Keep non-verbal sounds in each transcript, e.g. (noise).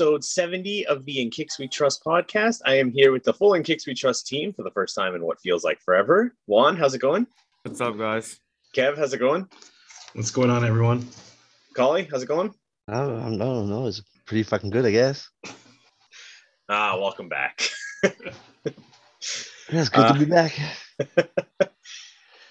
Episode 70 of the In Kicks We Trust podcast. I am here with the full In Kicks We Trust team for the first time in what feels like forever. Juan, how's it going? What's up, guys? Kev, how's it going? What's going on, everyone? Collie, how's it going? I don't, I don't know. It's pretty fucking good, I guess. Ah, welcome back. Yeah, it's good Uh, to be back. (laughs)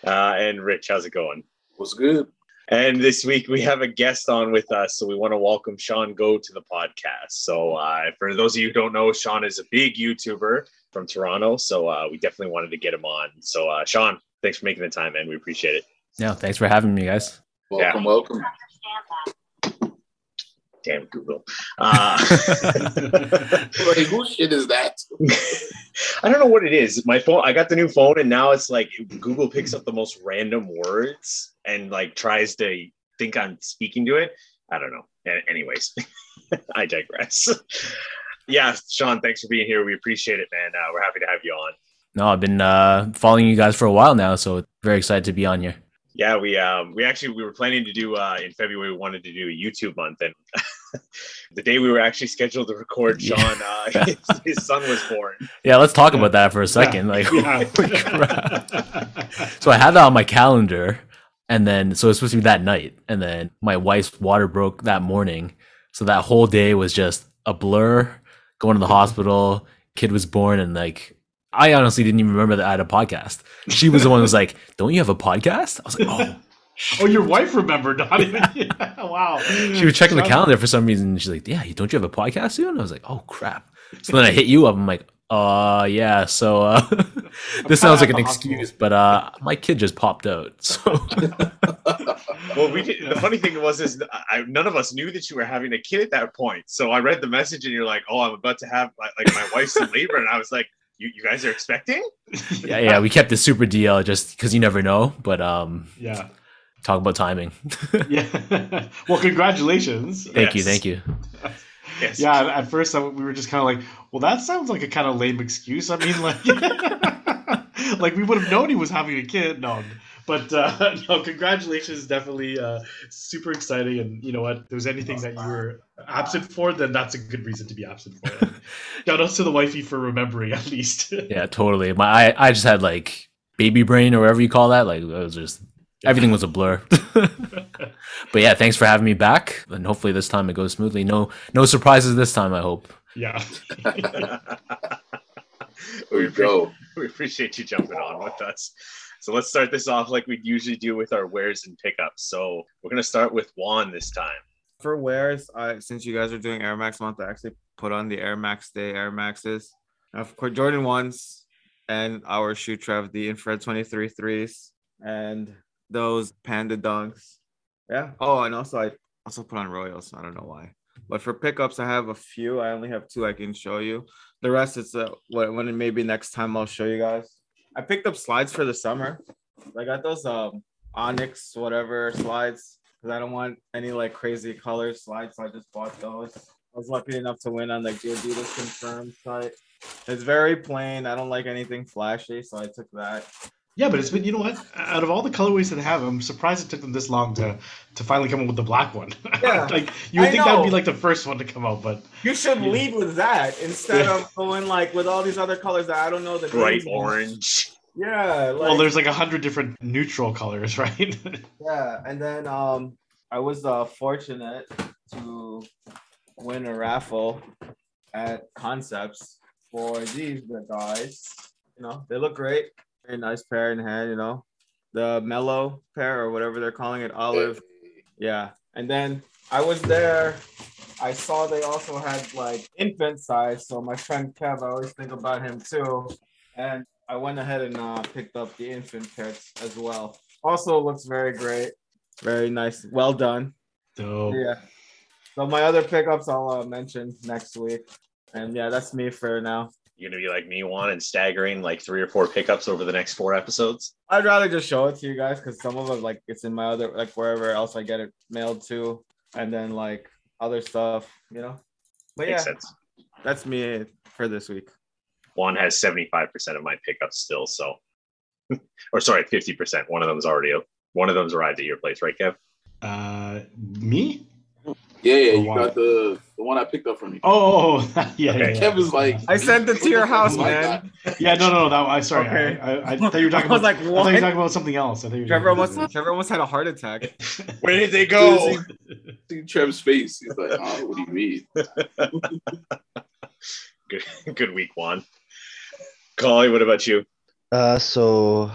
Uh, and Rich, how's it going? What's good? And this week we have a guest on with us, so we want to welcome Sean Go to the podcast. So, uh, for those of you who don't know, Sean is a big YouTuber from Toronto, so uh, we definitely wanted to get him on. So, uh, Sean, thanks for making the time, man. We appreciate it. No, thanks for having me, guys. Welcome, welcome. Damn Google. Uh, (laughs) Like, whose shit is that? (laughs) I don't know what it is. My phone, I got the new phone, and now it's like Google picks up the most random words and like tries to think I'm speaking to it. I don't know. Anyways, (laughs) I digress. (laughs) yeah, Sean, thanks for being here. We appreciate it, man. Uh, we're happy to have you on. No, I've been uh, following you guys for a while now, so very excited to be on here. Yeah, we um we actually we were planning to do uh in February we wanted to do a YouTube month and (laughs) the day we were actually scheduled to record Sean uh his, his son was born. Yeah, let's talk about that for a second. Like, Yeah. holy crap. so I had that on my calendar, and then so it's supposed to be that night, and then my wife's water broke that morning, so that whole day was just a blur. Going to the hospital, kid was born, and like I honestly didn't even remember that I had a podcast. She was the one who was like, (laughs) "Don't you have a podcast?" I was like, "Oh." (laughs) oh, your wife remembered. Not even. Yeah, (laughs) wow. She was checking the calendar for some reason. She's like, "Yeah, don't you have a podcast soon?" I was like, "Oh crap!" So then I hit you up. I'm like, "Uh, yeah." So uh, (laughs) this sounds like an excuse, but uh, my kid just popped out. (laughs) So Well, we did, the funny thing was is I, none of us knew that you were having a kid at that point. So I read the message and you're like, "Oh, I'm about to have like, like my wife's in labor," and I was like, "You you guys are expecting?" yeah, yeah, we kept it super DL just because you never know. But um, Yeah. talk about timing. (laughs) Yeah. well, congratulations. thank you, thank you. Yes. Yeah. At first, I- we were just kind of like, well, that sounds like a kind of lame excuse. I mean, like, (laughs) like we would have known he was having a kid. No. But uh, (laughs) no, congratulations! Definitely uh, super exciting. And you know what? If there's anything that you were absent for, then that's a good reason to be absent for. it. (laughs) Shout outs to the wifey for remembering at least. Yeah, totally. My I, I just had like baby brain or whatever you call that. Like it was just everything was a blur. But yeah, thanks for having me back, and hopefully this time it goes smoothly. No no surprises this time. I hope. yeah. (laughs) we, we go. we appreciate you jumping on with us. So let's start this off like we usually do with our wares and pickups. So we're gonna start with Juan this time. For wares, I since you guys are doing Air Max month, I actually put on the Air Max Day Air Maxes. Of course, Jordan ones and our shoe trev, the infrared 23 threes and those panda dunks. Yeah. Oh, and also I also put on Royals. I don't know why. But for pickups, I have a few. I only have two I can show you. The rest is uh, when when maybe next time I'll show you guys. I picked up slides for the summer. I got those um Onyx whatever slides because I don't want any like crazy color slides. So I just bought those. I was lucky enough to win on the Adidas Confirmed site. It's very plain. I don't like anything flashy, so I took that. Yeah, but it's been you know what? Out of all the colorways that they have, I'm surprised it took them this long to to finally come up with the black one. (laughs) Yeah. like you would I think that would be like the first one to come out, but You should Yeah. lead with that instead Yeah. of (laughs) going like with all these other colors that I don't know the Bright names orange. Yeah, like, well, there's like a hundred different neutral colors, (laughs) right? Yeah, and then um, I was uh, fortunate to win a raffle at Concepts for these guys. You know, they look great. Very nice pair in hand. You know, the mellow pair or whatever they're calling it, olive. Yeah, and then I was there. I saw they also had like infant size. So my friend Kev, I always think about him too. And I went ahead and uh, picked up the infant pairs as well. Also looks very great. Very nice. Well done. so Yeah. So my other pickups I'll uh, mention next week. And yeah, that's me for now. You're gonna be like me, Juan, and staggering like three or four pickups over the next four episodes. I'd rather just show it to you guys because some of it like it's in my other like wherever else I get it mailed to, and then like other stuff, you know. But Makes yeah, sense. that's me for this week. Juan has 75% of my pickups still, so (laughs) or sorry, 50%. One of them's already one of them's arrived at your place, right, Kev? Uh, me? Yeah, yeah, you wow. got the the one I picked up from you. Oh, oh, oh, (laughs) yeah, Okay. yeah, Kevin's like, I sent it to your house, Oh man. yeah. No, no, no. That I sorry. Okay. I, I, I thought you were talking (laughs) I was about. like, I thought you what? were talking about something else. I thought you were Trevor talking almost about- Trevor almost had a heart attack. (laughs) Where did they go? see Trev's face. He's like, oh, what do you mean? good, good week, Juan. Collie, what about you? Uh, so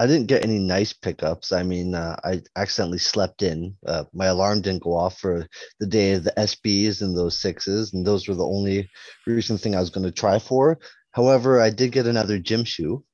I didn't get any nice pickups. I mean, uh, I accidentally slept in. Uh, my alarm didn't go off for the day of the SBs and those sixes, and those were the only recent thing I was going to try for. However, I did get another gym shoe,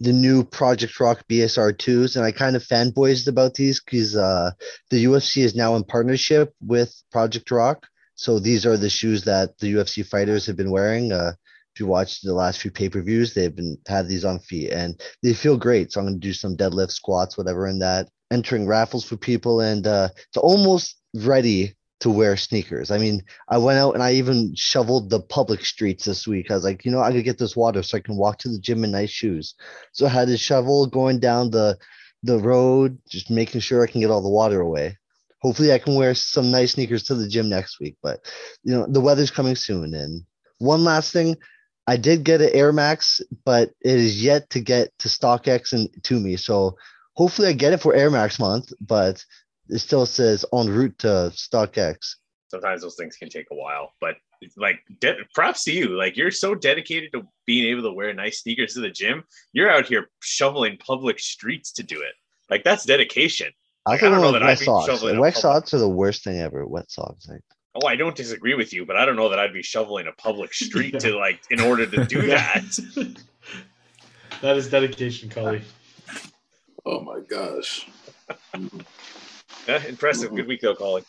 the new Project Rock BSR 2s, and I kind of fanboyed about these because uh, the UFC is now in partnership with Project Rock. So these are the shoes that the UFC fighters have been wearing. Uh, if you watch the last few pay-per-views, they've been had these on feet and they feel great. So I'm gonna do some deadlift, squats, whatever in that. Entering raffles for people and uh it's almost ready to wear sneakers. I mean, I went out and I even shoveled the public streets this week. I was like, you know, I could get this water so I can walk to the gym in nice shoes. So I had a shovel going down the the road, just making sure I can get all the water away. Hopefully I can wear some nice sneakers to the gym next week. But you know, the weather's coming soon. And one last thing, I did get an Air Max, but it is yet to get to StockX and to me. So hopefully I get it for Air Max month, but it still says en route to StockX. Sometimes those things can take a while, but like de- props to you. Like you're so dedicated to being able to wear nice sneakers to the gym. You're out here shoveling public streets to do it. Like that's dedication. I Like, I don't know that wet be socks. Wet public- socks are the worst thing ever. Wet socks. Like, Oh, I don't disagree with you, but I don't know that I'd be shoveling a public street (laughs) to like in order to do (laughs) that. (laughs) that is dedication, Cully. Oh my gosh. Yeah, impressive. Good week though, Collie.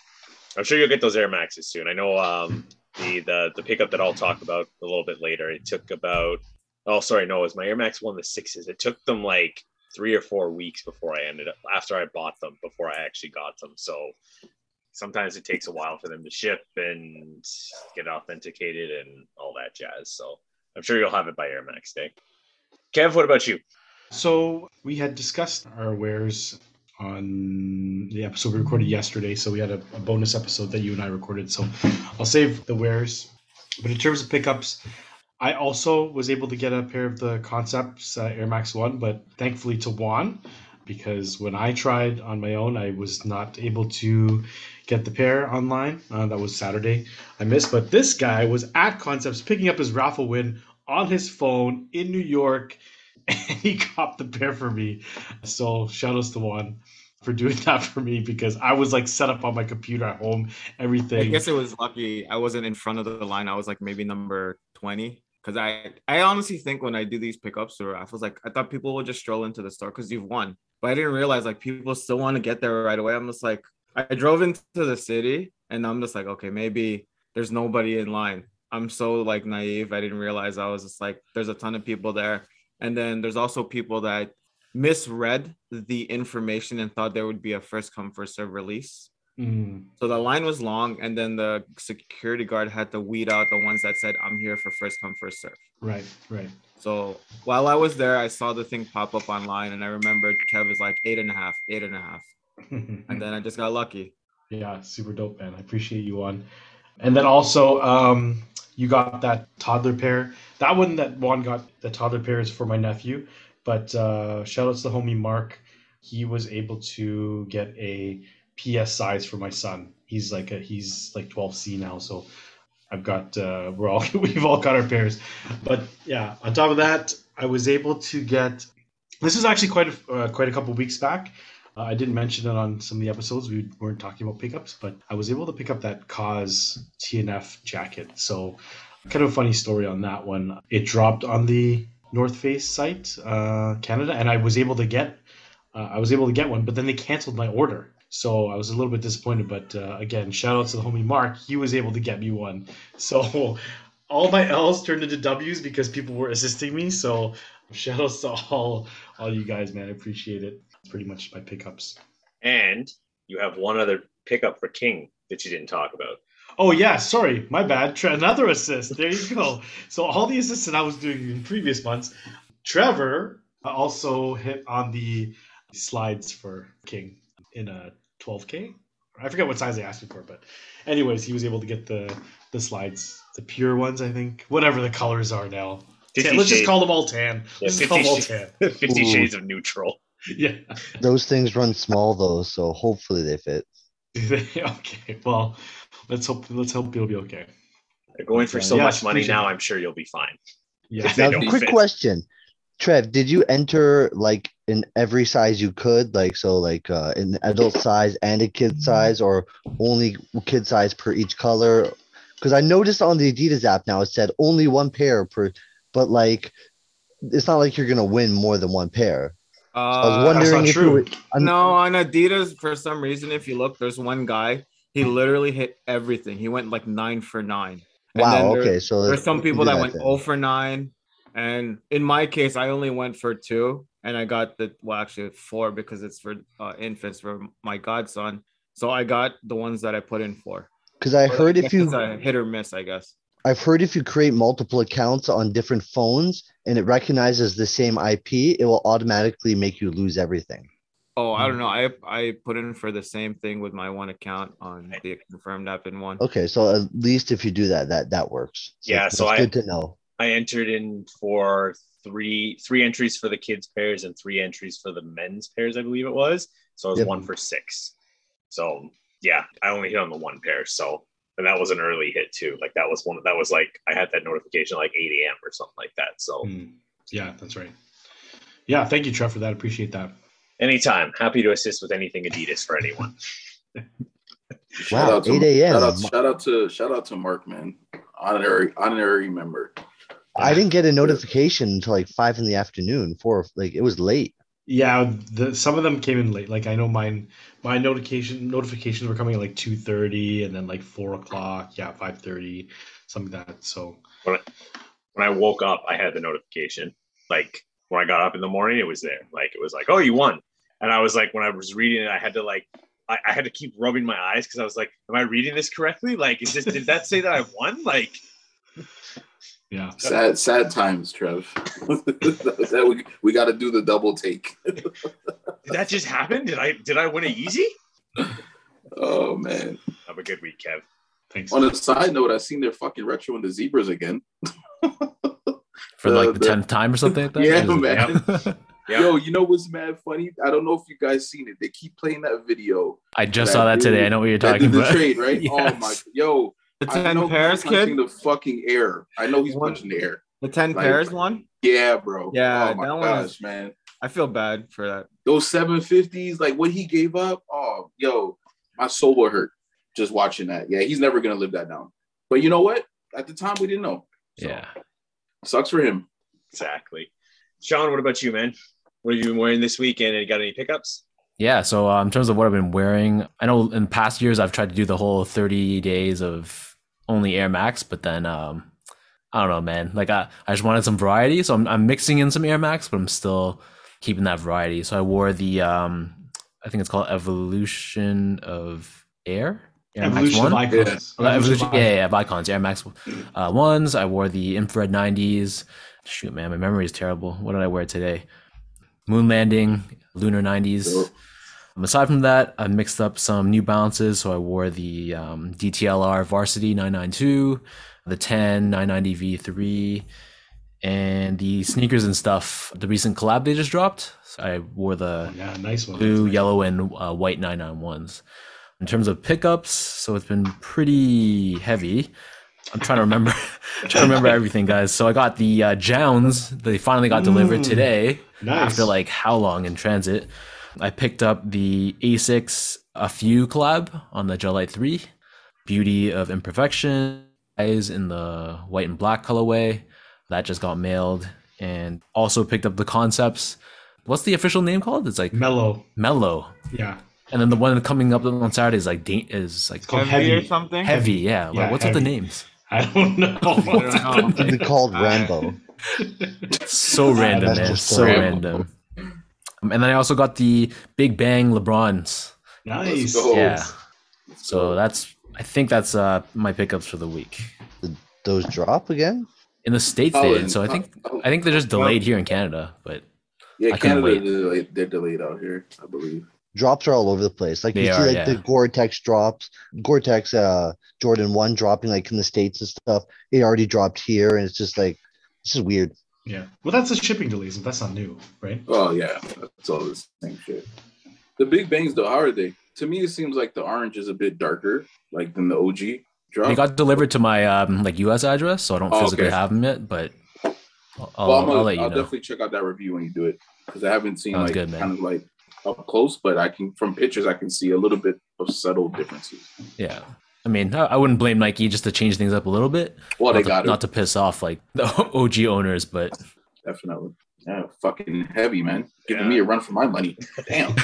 I'm sure you'll get those Air Maxes soon. I know um, the the the pickup that I'll talk about a little bit later. It took about oh sorry no, it was my Air Max One the sixes. It took them like three or four weeks before I ended up after I bought them before I actually got them. So sometimes it takes a while for them to ship and get authenticated and all that jazz. So I'm sure you'll have it by Air Max Day. Kev, what about you? So we had discussed our wares on the episode we recorded yesterday. So we had a, a bonus episode that you and I recorded. So I'll save the wares. But in terms of pickups, I also was able to get a pair of the Concepts uh, Air Max One, but thankfully to Juan, because when I tried on my own, I was not able to get the pair online. Uh, that was Saturday. I missed, but this guy was at Concepts picking up his raffle win on his phone in New York, (laughs) and he got the pair for me. So shout outs to Juan for doing (laughs) that for me because I was like set up on my computer at home, everything. I guess it was lucky I wasn't in front of the line. I was like maybe number 20. Cause I, I honestly think when I do these pickups or raffles, like I thought people would just stroll into the store because you've won. But I didn't realize like people still want to get there right away. I'm just like, I drove into the city and I'm just like, okay, maybe there's nobody in line. I'm so like naive. I didn't realize I was just like, there's a ton of people there. And then there's also people that misread the information and thought there would be a first come, first serve release. Mm, So the line was long, and then the security guard had to weed out the ones that said, "I'm here for first come, first serve." right, right. So while I was there, I saw the thing pop up online, and I remembered Kev was like eight and a half, eight and a half, and then I just got lucky. Yeah, super dope, man. I appreciate you on. And then also, um, you got that toddler pair. That one that Juan got, the toddler pair is for my nephew. But uh, shout outs to the homie Mark. He was able to get a PS size for my son. He's like a he's like 12C now, so I've got uh, we're all (laughs) we've all got our pairs. But yeah, on top of that, I was able to get. This is actually quite a uh, quite a couple weeks back. Uh, I didn't mention it on some of the episodes. We weren't talking about pickups, but I was able to pick up that KAWS TNF jacket. So, kind of a funny story on that one. It dropped on the North Face site, uh, Canada, and I was able to get. Uh, I was able to get one, but then they canceled my order. So I was a little bit disappointed, but uh, again, shout out to the homie Mark. He was able to get me one. So (laughs) all my L's turned into W's because people were assisting me. So shout outs to all all you guys, man. I appreciate it. It's pretty much my pickups. And you have one other pickup for King that you didn't talk about. Oh yeah, sorry, my bad. Another assist. There you go. (laughs) So all the assists that I was doing in previous months, Trevor also hit on the slides for King in a 12k. I forget what size they asked me for, but anyways, he was able to get the the slides, the pure ones, I think. Whatever the colors are now. Tan- let's just call them all tan. Yeah, Let's just call them all 50 tan. (laughs) Fifty Ooh. Shades of Neutral. (laughs) Yeah. Those things run small though, so hopefully they fit. (laughs) okay. Well, let's hope let's hope you'll be okay. They're going for so Yes, much money now. it. I'm sure you'll be fine. Yeah. Now, quick fit. question, Trev, did you enter like in every size you could, like so, like uh, in adult size and a kid size, or only kid size per each color? Because I noticed on the Adidas app now it said only one pair per, but like it's not like you're gonna win more than one pair. I was Uh, That's wondering not if you true. were, I'm- no, on Adidas, for some reason, if you look, there's one guy. He literally hit everything. He went like nine for nine. And Wow. there- Okay. So There's some people do that went then. 0 for 9. And in my case, I only went for two. And I got the, well, actually four because it's for uh, infants for my godson. So I got the ones that I put in for. Because I But heard guess if you it's hit or miss, I guess. I've heard if you create multiple accounts on different phones and it recognizes the same IP, it will automatically make you lose everything. Oh, I Hmm. don't know. I I put in for the same thing with my one account on the confirmed app in one. Okay, so at least if you do that, that that works. Yeah, so that's I- good to know. I entered in for three three entries for the kids pairs and three entries for the men's pairs, I believe it was. So it was Yep. one for six. So yeah, I only hit on the one pair. So and that was an early hit too. Like that was one that was like I had that notification like 8 a.m. or something like that. So Mm, Yeah, that's right. Yeah, thank you, Trev, for that. Appreciate that. anytime, happy to assist with anything Adidas for anyone. (laughs) Shout Wow, out to 8 a.m. Shout out, shout out to shout out to Mark, man. Honorary honorary member. I didn't get a notification until like five in the afternoon. Four, like it was late. Yeah, the, some of them came in late. Like I know mine, my notification notifications were coming at like two thirty, and then like four o'clock. Yeah, five thirty, something like that. So when I woke up, I had the notification. Like when I got up in the morning, it was there. Like it was like, oh, you won. And I was like, when I was reading it, I had to like, I, I had to keep rubbing my eyes because I was like, am I reading this correctly? Like, is this did that say that I won? Like, yeah, Sad sad times, Trev. (laughs) that we we got to do the double take. did that just happen? Did I did I win it easy? Oh man. Have a good week, Kev. thanks. On a side note, I've seen their fucking retro in the zebras again. (laughs) for like the (laughs) the- tenth time or something like that. Yeah, Is it- man. Yeah. Yo, you know what's mad funny? I don't know if you guys seen it. They keep playing that video. I just That saw that today. I know what you're That talking did the about. trade, right? Oh Yes. my yo. The I 10 know pairs, he's punching kid? the fucking air. I know he's What? punching the air. The 10 Like- pairs one? Yeah, bro. Yeah, Oh my that one gosh, is- man. I feel bad for that. Those 750s, like what he gave up. Oh, yo, my soul will hurt just watching that. Yeah, he's never gonna live that down. But you know what? At the time, we didn't know. So, Yeah. Sucks for him. Exactly. Sean, what about you, man? What have you been wearing this weekend? And you got any pickups? Yeah. So uh, in terms of what I've been wearing, I know in past years I've tried to do the whole 30 days of only Air Max, but then um, I don't know, man. Like I, I just wanted some variety, so I'm, I'm mixing in some Air Max, but I'm still keeping that variety. So I wore the um, I think it's called Evolution of Air. Air Max Evolution of 1? icons. Uh, Evolution, yeah, yeah, yeah, of icons, Air Max uh, ones. I wore the infrared 90s. Shoot, man, my memory is terrible. What did I wear today? Moon landing, lunar 90s. Dope. Um, aside from that, I mixed up some New Balances. So I wore the um, DTLR Varsity 992, the 10 990 V3, and the sneakers and stuff. The recent collab they just dropped. So I wore the Yeah, nice one. blue, yellow, and uh, white 991s. In terms of pickups, so it's been pretty heavy. I'm trying to remember, (laughs) trying to remember everything, guys. So I got the uh, Jounds. They finally got delivered Mm, today Nice. after like how long in transit. I picked up the ASICS A Few collab on the Gel-Lyte 3, Beauty of Imperfection, eyes in the white and black colorway. That just got mailed. And also picked up the concepts. What's the official name called? It's like mellow. Mellow. Yeah. and then the one coming up on Saturday is like da- is like called Heavy, or something. heavy. Yeah, Yeah, like what's with the names? I don't know. (laughs) I don't know. They're called I- (laughs) Rambo. So random, man. So so- random. Um, and then I also got the Big Bang LeBrons. nice. Oh. Yeah. So that's I think that's uh my pickups for the week. Those drop again? In the states Oh, they did. So I think oh, I think they're just delayed here in Canada, but yeah, I Canada wait. they're delayed, they're delayed out here, I believe. Drops are all over the place. Like They you are, see, like yeah. the Gore-Tex drops, Gore-Tex uh Jordan One dropping like in the states and stuff. It already dropped here, and it's just like this is weird. Yeah. Well, that's the shipping delays. That's not new, right? Oh yeah, that's all the same shit. The Big Bangs though, how are they? To me, it seems like the orange is a bit darker, like than the OG drop. they got delivered to my um like US address, so I don't Oh, physically okay. have them yet, but I'll, I'll, well, I'm gonna, I'll let you know. I'll know. definitely check out that review when you do it because I haven't seen Sounds like good, kind of like up close, but I can from pictures I can see a little bit of subtle differences. Yeah. I mean, I, I wouldn't blame Nike just to change things up a little bit. Well, not, they to, got it not to piss off like the (laughs) OG owners, but definitely. Yeah, fucking heavy, man. Giving me a run for my money. Damn. (laughs)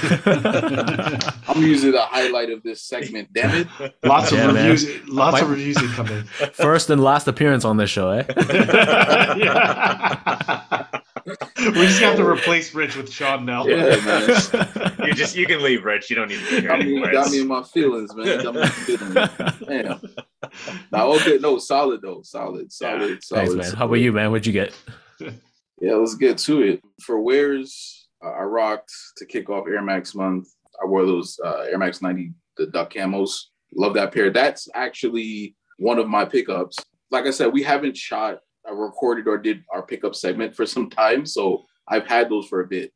I'm using the highlight of this segment. Damn it. (laughs) Lots of Yeah, man. reviews. Lots of reviews coming. first and last appearance on this show, eh? Yeah. (laughs) we just have to replace Rich with Sean now. Yeah, man. You just you can leave, Rich. You don't need to be here Got me, anymore. got me in my feelings, man. Got me in my feelings. Damn. Now, okay, no, solid though. Solid, solid, solid. Thanks, man. How about you, man? What'd you get? Yeah, let's get to it. For wears, uh, I rocked to kick off Air Max month. I wore those uh, Air Max 90, the duck camos. Love that pair. That's actually one of my pickups. Like I said, we haven't shot, recorded, or did our pickup segment for some time. So I've had those for a bit.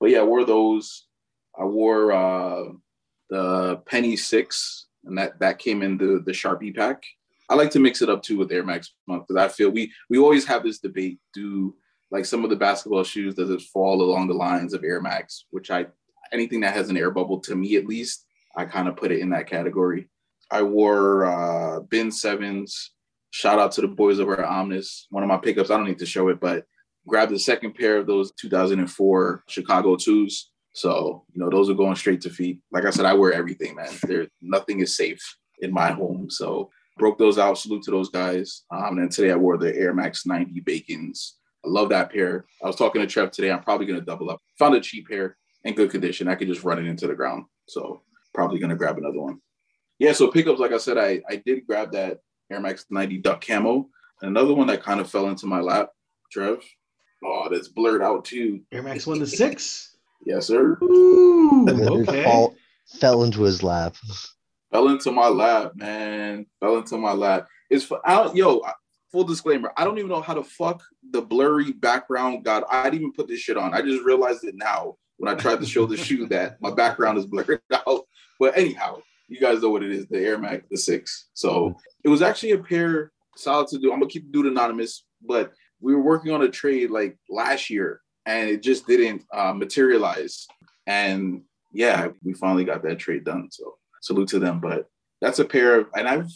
But yeah, I wore those. I wore uh, the Penny Six, and that that came in the the Sharpie pack. I like to mix it up too with Air Max because I feel we we always have this debate: do like some of the basketball shoes does it fall along the lines of Air Max? Which I anything that has an air bubble to me at least, I kind of put it in that category. I wore uh, Bin Sevens. Shout out to the boys over at Omnis. One of my pickups. I don't need to show it, but grabbed the second pair of those 2004 Chicago twos. So you know those are going straight to feet. Like I said, I wear everything, man. There, nothing is safe in my home. So broke those out. Salute to those guys. Um, and today I wore the Air Max 90 Bacons. I love that pair. I was talking to Trev today. I'm probably gonna double up. Found a cheap pair in good condition. I could just run it into the ground. So probably gonna grab another one. Yeah. So pickups, like I said, I I did grab that Air Max 90 Duck Camo. Another one that kind of fell into my lap, Trev. Oh, that's blurred out too. Air Max One to Six. Yes, sir. Ooh, And then it okay. fall, fell into his lap. Fell into my lap, man. Fell into my lap. It's for I don't, yo. Full disclaimer: I don't even know how the fuck the blurry background got. I didn't even put this shit on. I just realized it now when I tried to show the shoe that my background is blurred (laughs) out. But anyhow, you guys know what it is: the Air Max, the six. So it was actually a pair solid to do. I'm gonna keep the dude anonymous, but we were working on a trade like last year, and it just didn't uh, materialize. And yeah, we finally got that trade done. So salute to them. But that's a pair of, and I've,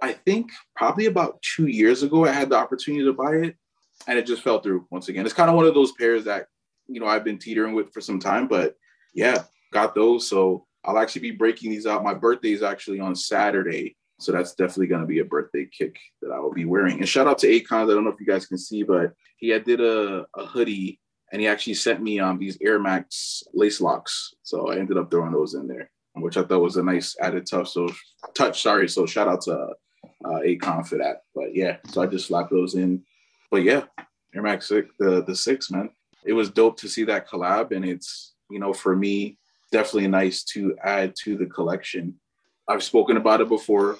I think probably about two years ago, I had the opportunity to buy it and it just fell through once again. It's kind of one of those pairs that, you know, I've been teetering with for some time, but yeah, got those. So I'll actually be breaking these out. My birthday is actually on Saturday. So that's definitely going to be a birthday kick that I will be wearing. And shout out to Akon. I don't know if you guys can see, but he had did a, a hoodie and he actually sent me um, these Air Max lace locks. So I ended up throwing those in there, which I thought was a nice added touch. So touch, sorry. So shout out to uh, Akon for that. But yeah, so I just slapped those in. But yeah, Air Max the the six man. It was dope to see that collab, and it's you know for me definitely nice to add to the collection. I've spoken about it before.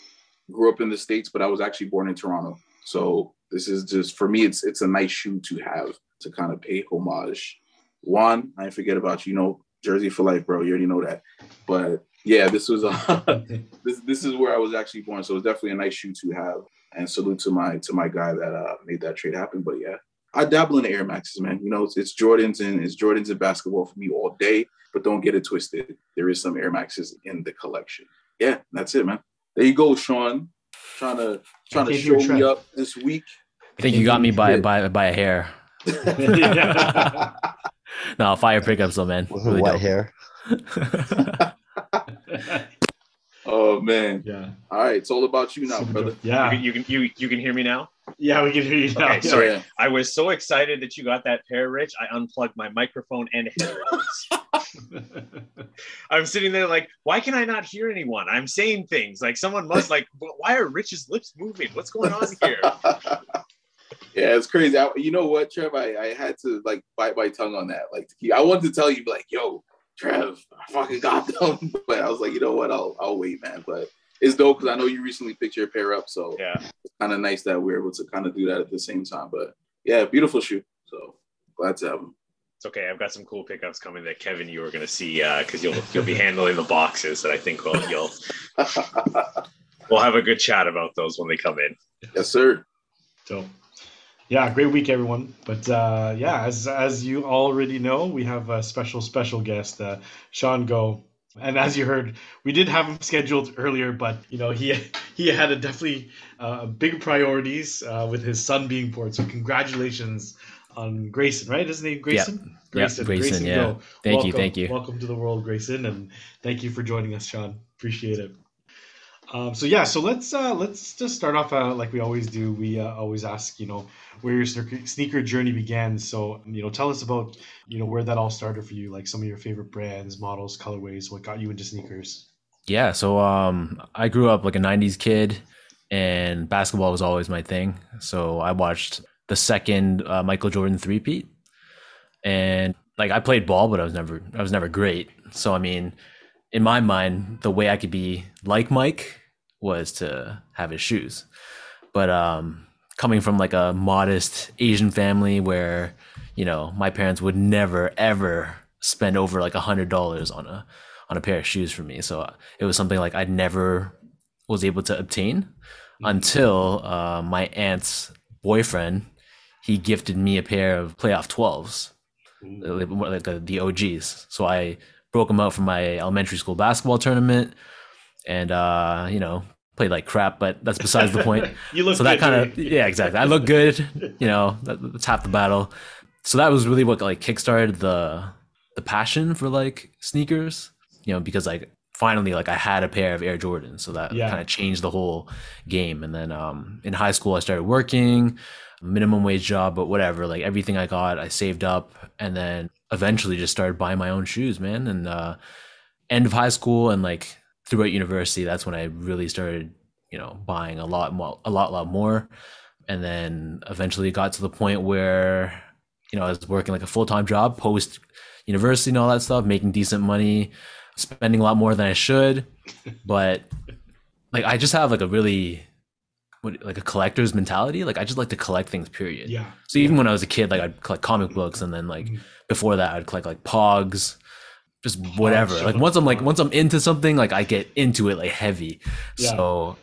Grew up in the states, but I was actually born in Toronto. So this is just for me. It's it's a nice shoe to have to kind of pay homage. One, I forget about you. You know, Jersey for life, bro. You already know that. But yeah, this was a, (laughs) this this is where I was actually born. So it's definitely a nice shoe to have. And salute to my to my guy that uh, made that trade happen. But yeah, I dabble in the Air Maxes, man. You know, it's, it's Jordans and it's Jordans and basketball for me all day. But don't get it twisted. There is some Air Maxes in the collection. Yeah, that's it, man. There you go, Sean. Trying to trying to show me try. up this week. I think you got me by by by a hair. (laughs) (laughs) No, fire pickups though, man. With Really white dope. hair. (laughs) Oh man. yeah. All right, it's all about you now, brother. Yeah. You, can- you can you you can hear me now. Yeah, we can hear you now. Okay, sorry. Yeah. I was so excited that you got that pair, Rich. I unplugged my microphone and headphones. (laughs) (laughs) I'm sitting there like, why can I not hear anyone? I'm saying things like someone must like, (laughs) why are Rich's lips moving? What's going on here? yeah, it's crazy. I, you know what, Trev? I, I had to like bite my tongue on that. Like, to keep, I wanted to tell you, like, yo, Trev, I fucking got them, but I was like, you know what? I'll I'll wait, man. But it's dope because I know you recently picked your pair up, so Yeah. it's kind of nice that we're able to kind of do that at the same time. But yeah, beautiful shoe. So glad to have them. It's okay. I've got some cool pickups coming that Kevin you were going to see because you'll you'll be handling the boxes that I think will you'll (laughs) we'll have a good chat about those when they come in. yes, sir. So, yeah, great week, everyone. But uh, yeah, as as you already know, we have a special special guest, uh, Sean Go. And as you heard, we did have him scheduled earlier, but you know he he had a definitely uh, big priorities uh, with his son being born. So congratulations on Grayson, right? Isn't he Grayson? Yep, Grayson, yeah. Go. Thank welcome, you, thank you. Welcome to the world, Grayson, and thank you for joining us, Sean. Appreciate it. Um, so yeah, so let's uh, let's just start off uh, like we always do. We uh, always ask, you know, where your sneaker, journey began. So you know, tell us about you know where that all started for you, like some of your favorite brands, models, colorways, what got you into sneakers. Yeah, so um, I grew up like a '90s kid, and basketball was always my thing. So I watched the second uh, Michael Jordan three-peat, and like I played ball, but I was never I was never great. So I mean, in my mind, the way I could be like Mike was to have his shoes. But um, coming from like a modest Asian family where you know my parents would never ever spend over like a hundred dollars on a on a pair of shoes for me. So uh, it was something like I never was able to obtain until uh, my aunt's boyfriend he gifted me a pair of playoff 12s like like the, the OGs. So I broke them out for my elementary school basketball tournament and uh, you know played like crap but that's besides the point. (laughs) You look so that kind of yeah exactly. I look good you know that, that's half the battle. So that was really what like kickstarted the the passion for like sneakers you know because like finally like i had a pair of air jordans so that Yeah. kind of changed the whole game. And then um in high school i started working minimum wage job but whatever like everything i got i saved up. And then eventually just started buying my own shoes man. And uh end of high school and like throughout university that's when i really started you know buying a lot more a lot lot more. And then eventually got to the point where you know i was working like a full-time job post university and all that stuff making decent money spending a lot more than i should. (laughs) But like i just have like a really what, like a collector's mentality. Like i just like to collect things period. Yeah. so even when I was a kid, like I'd collect comic books, and then like Mhm. Before that, I'd collect like Pogs, just whatever. Like once I'm like once I'm into something, like I get into it like heavy. Yeah. So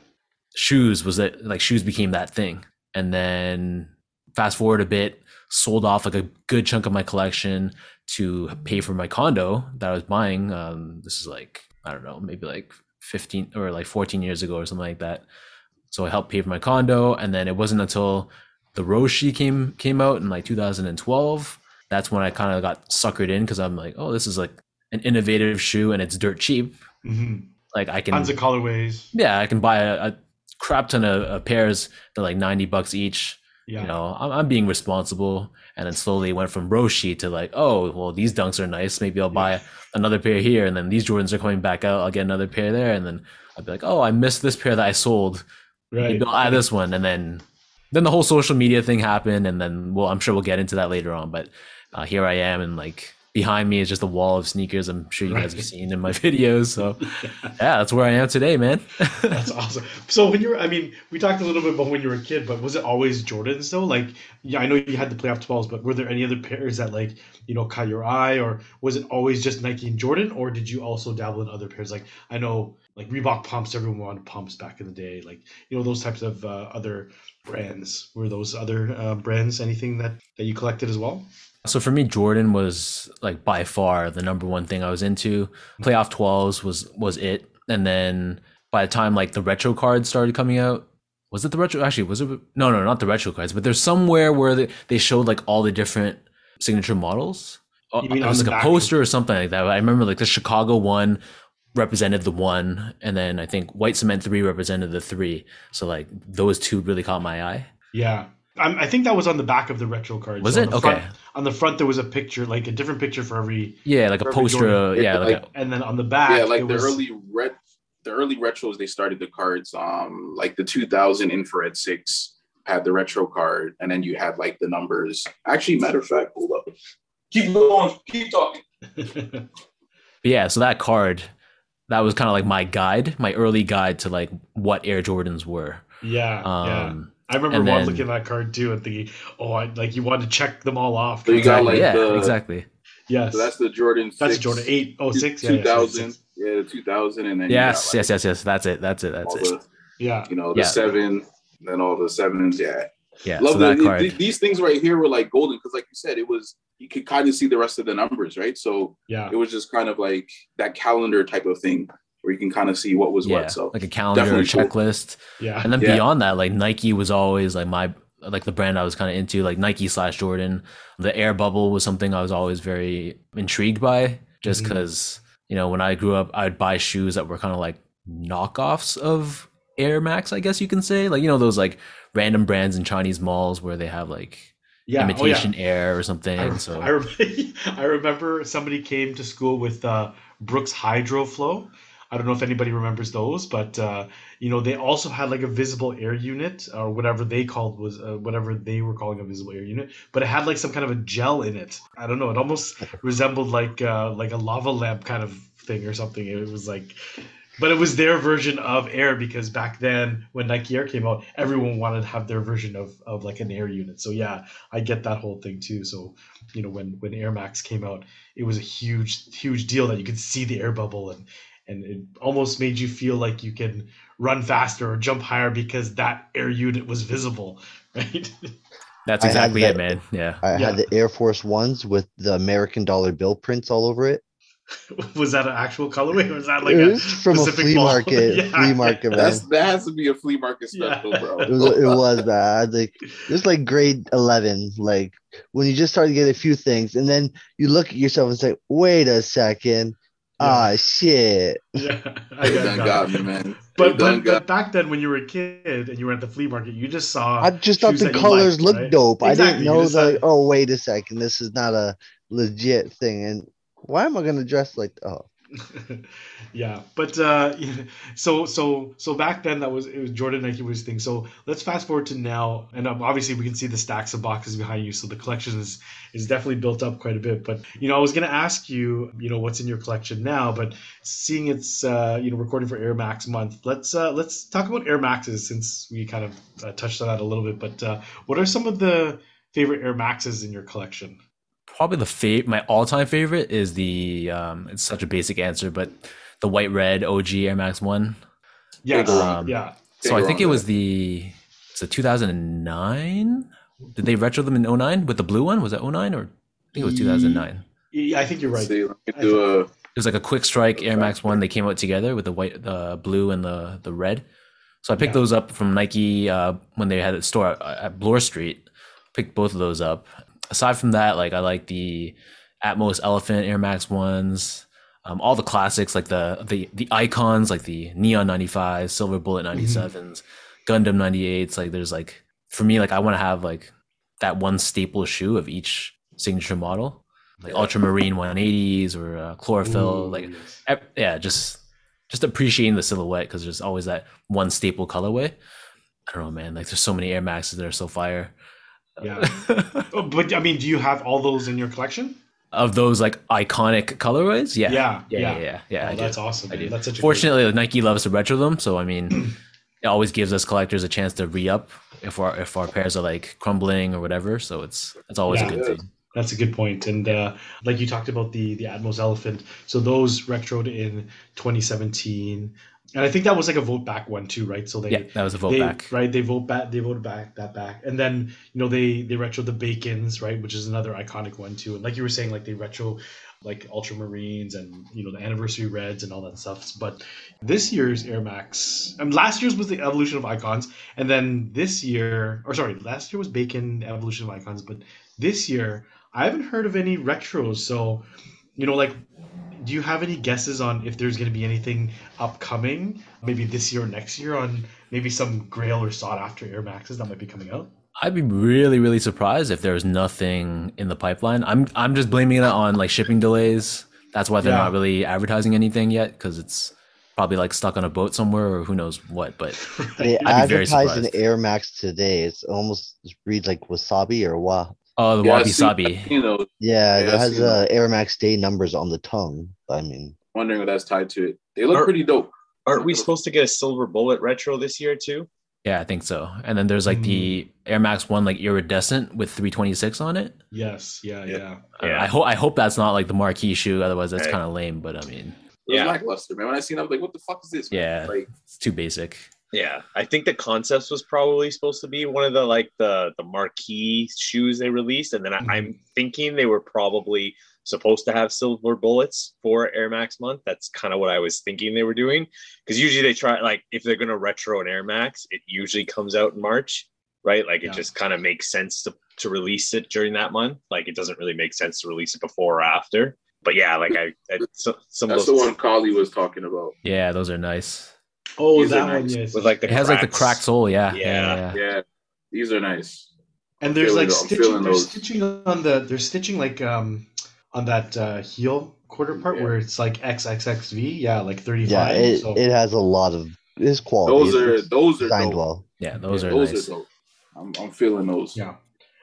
shoes was that like shoes became that thing, and then fast forward a bit, sold off like a good chunk of my collection to pay for my condo that I was buying. Um, this is like I don't know, maybe like 15 or like 14 years ago or something like that. So I helped pay for my condo, and then it wasn't until the Roshe came came out in like 2012. That's when I kind of got suckered in because I'm like, oh, this is like an innovative shoe and it's dirt cheap. hmm Like I can, Tons of colorways. yeah, I can buy a, a crap ton of, of pairs. They're like 90 bucks each. Yeah. You know, I'm, I'm being responsible. And then slowly went from Roshe to like, oh, well, these dunks are nice. Maybe I'll buy another pair here. And then these Jordans are coming back out. I'll get another pair there. And then I'll be like, oh, I missed this pair that I sold. right. Maybe I'll add this one. And then then the whole social media thing happened. And then, well, I'm sure we'll get into that later on. But uh, here I am. And like behind me is just a wall of sneakers. I'm sure you guys have seen in my (laughs) videos. So (laughs) yeah, that's where I am today, man. (laughs) That's awesome. So when you were, I mean, we talked a little bit about when you were a kid, but was it always Jordans though? Like, yeah, I know you had the playoff twelves, but were there any other pairs that like, you know, caught your eye, or was it always just Nike and Jordan, or did you also dabble in other pairs? Like, I know, like Reebok pumps, everyone wanted pumps back in the day. Like, you know, those types of uh, other brands. Were those other uh, brands anything that that you collected as well? So for me, Jordan was like by far the number one thing I was into. Playoff 12s was was it. And then by the time like the retro cards started coming out, was it the retro? Actually, was it? No, no, not the retro cards. But there's somewhere where they, they showed like all the different signature models. You uh, mean it was like a poster or something like that. I remember like the Chicago one represented the one, and then I think white cement three represented the three. So like those two really caught my eye. Yeah. I'm, I think that was on the back of the retro cards. Was it okay? Front, on the front, there was a picture, like a different picture for every, Yeah, like a poster. Uh, yeah, like, Like- a, and then on the back, yeah, like it the was, early red, the early retros. They started the cards. Um, like the 2000 infrared six had the retro card, and then you had like the numbers. Actually, matter of fact, hold up. Keep going. Keep talking. (laughs) yeah. So that card, that was kind of like my guide, my early guide to like what Air Jordans were. yeah, yeah. I remember and one then- looking at that card too and thinking, oh, I, like you wanted to check them all off. So you got, exactly. like, yeah, the- exactly. yes, So that's the Jordan. that's 6, Jordan eight oh six. Yeah, Two yeah, sorry, thousand. six. Yeah, two thousand, and then Yes, got, yes, yes, yes. That's it. That's it. That's it. the Yeah, you know the Yeah. seven, then all the sevens. Yeah, Yeah. love so that the, card. th- these things right here were like golden because, like you said, it was you could kind of see the rest of the numbers, right? So yeah, it was just kind of like that calendar type of thing where you can kind of see what was yeah, what. So like a calendar, a definitely cool. checklist, yeah. and then Yeah. beyond that, like Nike was always like my like the brand I was kind of into, like Nike slash Jordan. The Air Bubble was something I was always very intrigued by, just because you know when I grew up, I'd buy shoes that were kind of like knockoffs of Air Max, I guess you can say, like you know those like random brands in Chinese malls where they have like yeah. oh, yeah. imitation air or something. I, so I, rem- (laughs) I remember somebody came to school with uh, Brooks Hydro Flow. I don't know if anybody remembers those, but uh, you know they also had like a visible air unit or whatever they called was uh, whatever they were calling a visible air unit, but it had like some kind of a gel in it. I don't know. It almost (laughs) resembled like uh, like a lava lamp kind of thing or something. It was like, but it was their version of air because back then when Nike Air came out, everyone wanted to have their version of of like an air unit. So yeah, I get that whole thing too. So you know when when Air Max came out, it was a huge huge deal that you could see the air bubble and and it almost made you feel like you can run faster or jump higher because that air unit was visible, (laughs) right? that's I had exactly it, man. Yeah. I Yeah. had the Air Force Ones with the American dollar bill prints all over it. (laughs) was that an actual colorway or was that like it a from a flea Mall. (laughs) market. Yeah. Flea market, man. that's that has to be a flea market Yeah. special, bro. It was, it was bad. Like it was like grade eleven. Like when you just started to get a few things, and then you look at yourself and say, "Wait a second, ah shit." yeah, (laughs) I (laughs) They got done got me, man. But, but, got but back then, when you were a kid and you were at the flea market, you just saw. I just thought the colors liked, looked right? dope. I didn't know just that. had- Oh, wait a second, this is not a legit thing. And why am I gonna dress like? Oh, (laughs) yeah, but uh, (laughs) so so so back then that was it was Jordan Nike was thing. So let's fast forward to now, and um, obviously we can see the stacks of boxes behind you. So the collection is is definitely built up quite a bit. But you know, I was gonna ask you, you know, what's in your collection now, but seeing it's uh, you know recording for Air Max month, let's uh, let's talk about Air Maxes since we kind of uh, touched on that a little bit. But uh, what are some of the favorite Air Maxes in your collection? Probably the favorite, my all-time favorite is the um it's such a basic answer but the white red og air max 1 Yeah, Um, yeah. so i think it was the it's a 2009 did they retro them in 09 with the blue one? Was that 09 or i think it was 2009 Yeah, I think you're right. See, let me do a it was like a quick strike air max 1 they came out together with the white the blue and the the red. So i picked Yeah. those up from nike uh when they had a store at, at bloor street. Picked both of those up aside from that like i like the atmos elephant air max ones um, all the classics like the the the icons like the neon 95 silver bullet 97s gundam 98s like there's like for me like i want to have like that one staple shoe of each signature model. Like ultramarine 180s or uh, chlorophyll Ooh, like yes. ev- yeah just just appreciating the silhouette because there's always that one staple colorway. I don't know man like there's so many air maxes that are so fire Yeah. (laughs) Oh, but I mean, do you have all those in your collection? of those like iconic colorways yeah Yeah, yeah yeah yeah. yeah, yeah, oh, I do. that's awesome. I do. That's such a Fortunately, like, Nike loves to retro them, so I mean, (clears throat) it always gives us collectors a chance to re up if our if our pairs are like crumbling or whatever. So it's it's always Yeah. a good thing. That's a good point. And uh, like you talked about the the Atmos Elephant, so those retroed in 2017, and I think that was like a vote back one too, right? So they Yeah, that was a vote they, back. right? They vote back. They voted back that back, and then you know they they retro the Bacons, right? Which is another iconic one too. And like you were saying, like they retro like Ultramarines and you know the Anniversary Reds and all that stuff. But this year's Air Max, and last year's was the Evolution of Icons, and then this year, or sorry, last year was Bacon Evolution of Icons, but this year I haven't heard of any retros. So you know, like do you have any guesses on if there's going to be anything upcoming, maybe this year or next year, on maybe some Grail or sought after Air Maxes that might be coming out? I'd be really, really surprised if there's nothing in the pipeline. I'm I'm just blaming it on like shipping delays. That's why they're Yeah. not really advertising anything yet because it's probably like stuck on a boat somewhere or who knows what. But (laughs) They I'd be very advertised an. Air Max today. It's almost reads like wasabi or wa. Oh, the Yeah, wabi sabi. You know, Yeah, Yeah, it has uh. Air Max Day numbers on the tongue. I mean, wondering what that's tied to it. They look Are- pretty dope. Aren't we supposed to get a silver bullet retro this year too? Yeah, I think so. And then there's like the Air Max One like iridescent with 326 on it. Yes, yeah, Yeah. yeah. I- Yeah. I hope I hope that's not like the marquee shoe. Otherwise, that's Right. kind of lame. But I mean, It was Yeah. lackluster, man. When I seen it, I was like, what the fuck is this? man? Yeah. Like, it's too basic. Yeah, I think the concepts was probably supposed to be one of the like the the marquee shoes they released, and then I, I'm mm-hmm. thinking they were probably supposed to have silver bullets for Air Max month. That's kind of what I was thinking they were doing, because usually they try like if they're gonna retro an Air Max, it usually comes out in March, right? Like it just kind of makes sense to to release it during that month. Like it doesn't really make sense to release it before or after. But yeah, like I, I so, some that's of the one Collie was talking about. Yeah, those are nice. Oh, These are that one, yes. with like the It has like the cracked sole. Yeah, yeah, Yeah. yeah. Yeah, these are nice. and there's like it, stitching. feeling There's those. stitching on the. They're stitching like um on that uh, heel quarter part Yeah. where it's like XXXV. Yeah, like 35. yeah, it, so it has a lot of it's quality. Those are those are designed dope. well. Yeah, those Yeah, are those nice. are dope. I'm, I'm feeling those. yeah.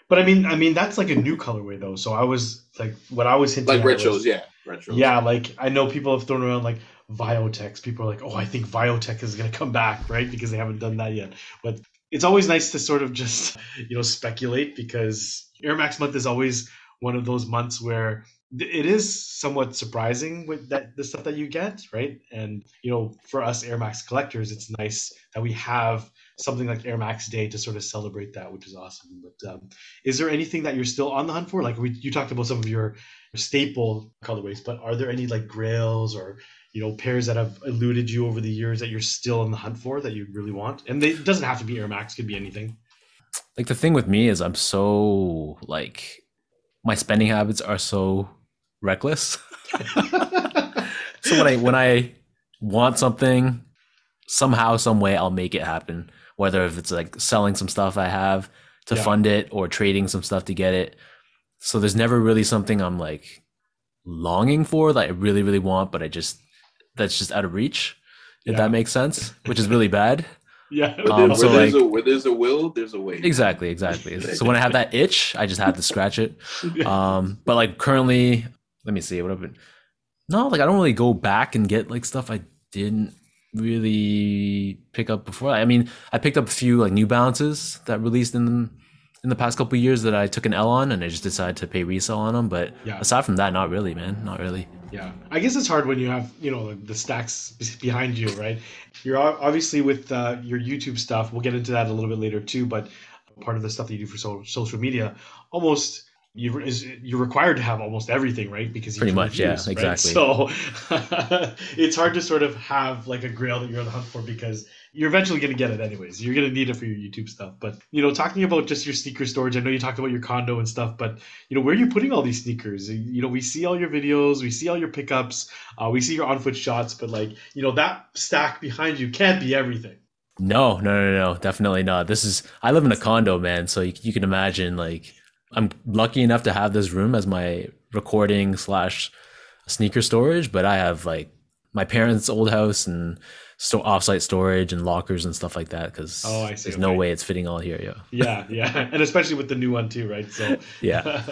But I mean, I mean that's like a new colorway though. So I was like, what I was hinting Like retros, was- yeah, retros. Yeah, like I know people have thrown around like Viotech. People are like, oh, I think Viotech is going to come back, right? Because they haven't done that yet. But it's always nice to sort of just, (laughs) you know, speculate because Air Max month is always one of those months where it is somewhat surprising with that the stuff that you get, right? And you know, for us Air Max collectors, it's nice that we have something like Air Max Day to sort of celebrate that, which is awesome. But um, is there anything that you're still on the hunt for? Like we, you talked about some of your staple colorways, but are there any like grails or you know pairs that have eluded you over the years that you're still on the hunt for that you really want? And they, it doesn't have to be Air Max; could be anything. Like the thing with me is I'm so like my spending habits are so reckless. (laughs) so when I when I want something, somehow, some way, I'll make it happen. Whether if it's like selling some stuff I have to Yeah. fund it or trading some stuff to get it. So there's never really something I'm like longing for that I really, really want, but I just that's just out of reach. If Yeah. that makes sense, which is really bad. (laughs) yeah. Where, Um, there- so, where there's like- a, where there's a will, there's a way. Exactly, exactly. (laughs) So when I have that itch, I just have to scratch it. Um, but like currently, let me see what I've been. No, like I don't really go back and get like stuff I didn't really pick up before. I mean, I picked up a few like New Balances that released in in the past couple of years that I took an L on, and I just decided to pay resale on them. But Yeah. aside from that, not really, man, not really. Yeah, I guess it's hard when you have you know the stacks behind you, right? You're obviously with uh, your YouTube stuff. We'll get into that a little bit later too. But part of the stuff that you do for so- social media, almost you is you're required to have almost everything, right? Because you Pretty much, yeah, right? exactly. So (laughs) it's hard to sort of have like a grail that you're on the hunt for because you're eventually going to get it anyways. You're going to need it for your YouTube stuff. But you know, talking about just your sneaker storage, I know you talked about your condo and stuff, but you know, where are you putting all these sneakers? You know, we see all your videos, we see all your pickups, uh, we see your on foot shots, but like, you know, that stack behind you can't be everything. No, no, no, no, definitely not. This is I live in a condo, man, so you, you can imagine like I'm lucky enough to have this room as my recording slash sneaker storage, but I have like my parents' old house and so offsite storage and lockers and stuff like that because Oh, I see, there's no way it's fitting all here. Yeah, (laughs) Yeah, yeah, and especially with the new one too, right? So (laughs) yeah,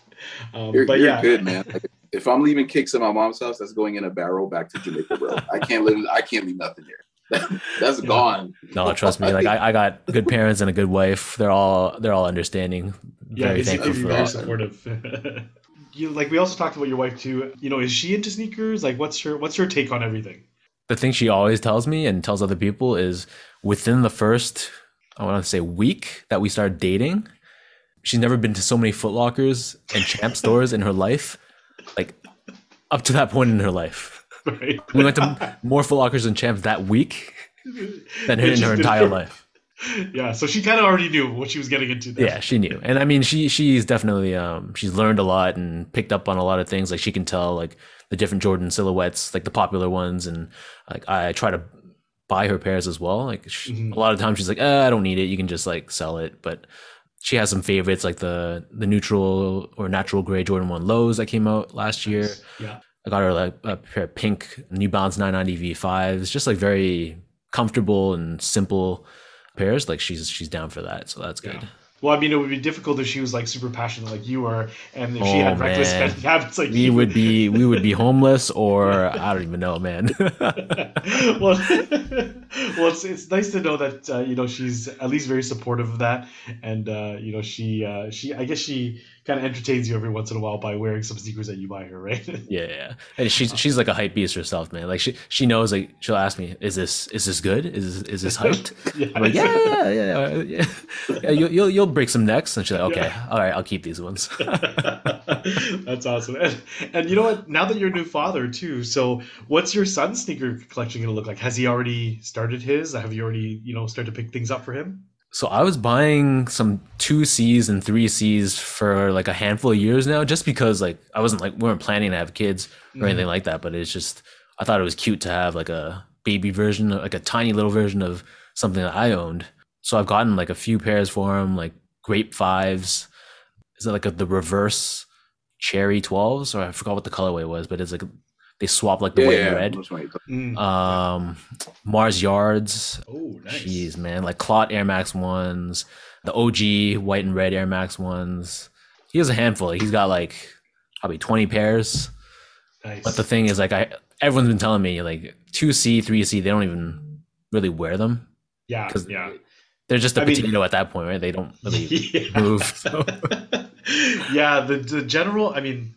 (laughs) um, You're, but you're yeah, good, man. Like, if I'm leaving kicks in my mom's house, that's going in a barrel back to Jamaica, bro. I can't live. I can't leave nothing here. that's Yeah. gone. no, trust me. Like I, I got good parents and a good wife. They're all they're all understanding. yeah, Very they seem thankful for very that. supportive. you like we also talked about your wife too. You know, is she into sneakers? Like, what's her what's her take on everything? The thing she always tells me and tells other people is within the first I want to say week that we started dating, she's never been to so many Footlockers and Champ (laughs) stores in her life, like up to that point in her life. Right? We went to more Footlockers and Champs that week (laughs) than It's in her entire life. Yeah, so she kind of already knew what she was getting into. There. Yeah, she knew, and I mean, she she's definitely um she's learned a lot and picked up on a lot of things. Like she can tell like the different Jordan silhouettes, like the popular ones, and like I try to buy her pairs as well. Like she, Mhm. a lot of times she's like, uh, I don't need it. You can just like sell it, but. She has some favorites like the the neutral or natural gray Jordan One lows that came out last year. Yeah. I got her like a pair of pink New Balance 990 V5s. It's just like very comfortable and simple pairs. Like she's she's down for that, so that's good. Yeah. Well, I mean, it would be difficult if she was like super passionate like you are, and if she Oh, had reckless man. spending habits like We you. would be (laughs) we would be homeless or I don't even know, man. (laughs) well, (laughs) well, it's, it's nice to know that uh, you know she's at least very supportive of that, and uh, you know she uh, she I guess she kind of entertains you every once in a while by wearing some sneakers that you buy her, right? (laughs) yeah, yeah. And she's she's like a hype beast herself, man. Like she she knows like she'll ask me, "Is this is this good? Is this, is this (laughs) hyped?" yeah, I'm like, "Yeah, yeah, yeah, yeah. yeah. yeah you'll, you'll break some necks." And she's like, "Okay, all right, I'll keep these ones." (laughs) That's awesome. And, and you know what? Now that you're a new father too, so what's your son's sneaker collection going to look like? Has he already started his? Have you already, you know, started to pick things up for him? So I was buying some two C's and three C's for like a handful of years now, just because like I wasn't like we weren't planning to have kids or Mm-hmm. anything like that, but it's just I thought it was cute to have like a baby version, like a tiny little version of something that I owned. So I've gotten like a few pairs for him, like grape fives. Is it like a, the reverse cherry twelves, or I forgot what the colorway was, but it's like they swap like the Yeah, white yeah, and red. which one you talking- Mm. Um, Mars Yards, oh, nice. Jeez, man, like Clot Air Max ones, the OG white and red Air Max ones. He has a handful. He's got like probably twenty pairs. Nice. But the thing is, like, I everyone's been telling me like two C, three C, they don't even really wear them yeah, because yeah. they're just a I mean- potato at that point, right? They don't (laughs) really Yeah. move. So. (laughs) yeah, the, the general. I mean,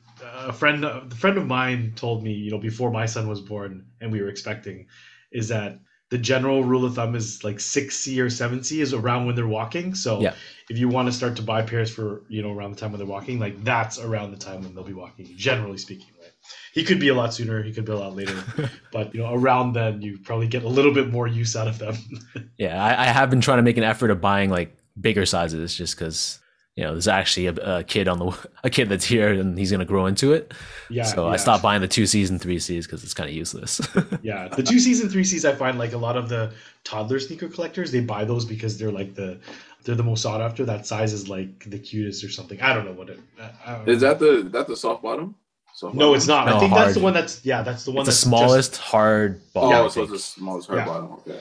a friend, a friend of mine told me, you know, before my son was born and we were expecting, is that the general rule of thumb is like six C or seven C is around when they're walking. So Yeah. if you want to start to buy pairs for you know around the time when they're walking, like that's around the time when they'll be walking. Generally speaking, right? He could be a lot sooner. He could be a lot later. (laughs) but you know, around then you probably get a little bit more use out of them. (laughs) Yeah, I, I have been trying to make an effort of buying like bigger sizes, just because you know there's actually a, a kid on the (laughs) a kid that's here and he's gonna grow into it. yeah. so I stopped buying the two C's and three C's because it's kind of useless. (laughs) Yeah, the two C's and three C's, I find like a lot of the toddler sneaker collectors, they buy those because they're like the they're the most sought after. That size is like the cutest or something. I don't know what it. I- I don't Is know. that the that the soft bottom? Soft No, bottom? it's not. I No, think that's the one that's yeah, that's the one it's the that's smallest hard ball. Yeah, I so it's the smallest hard Yeah. bottom. Okay.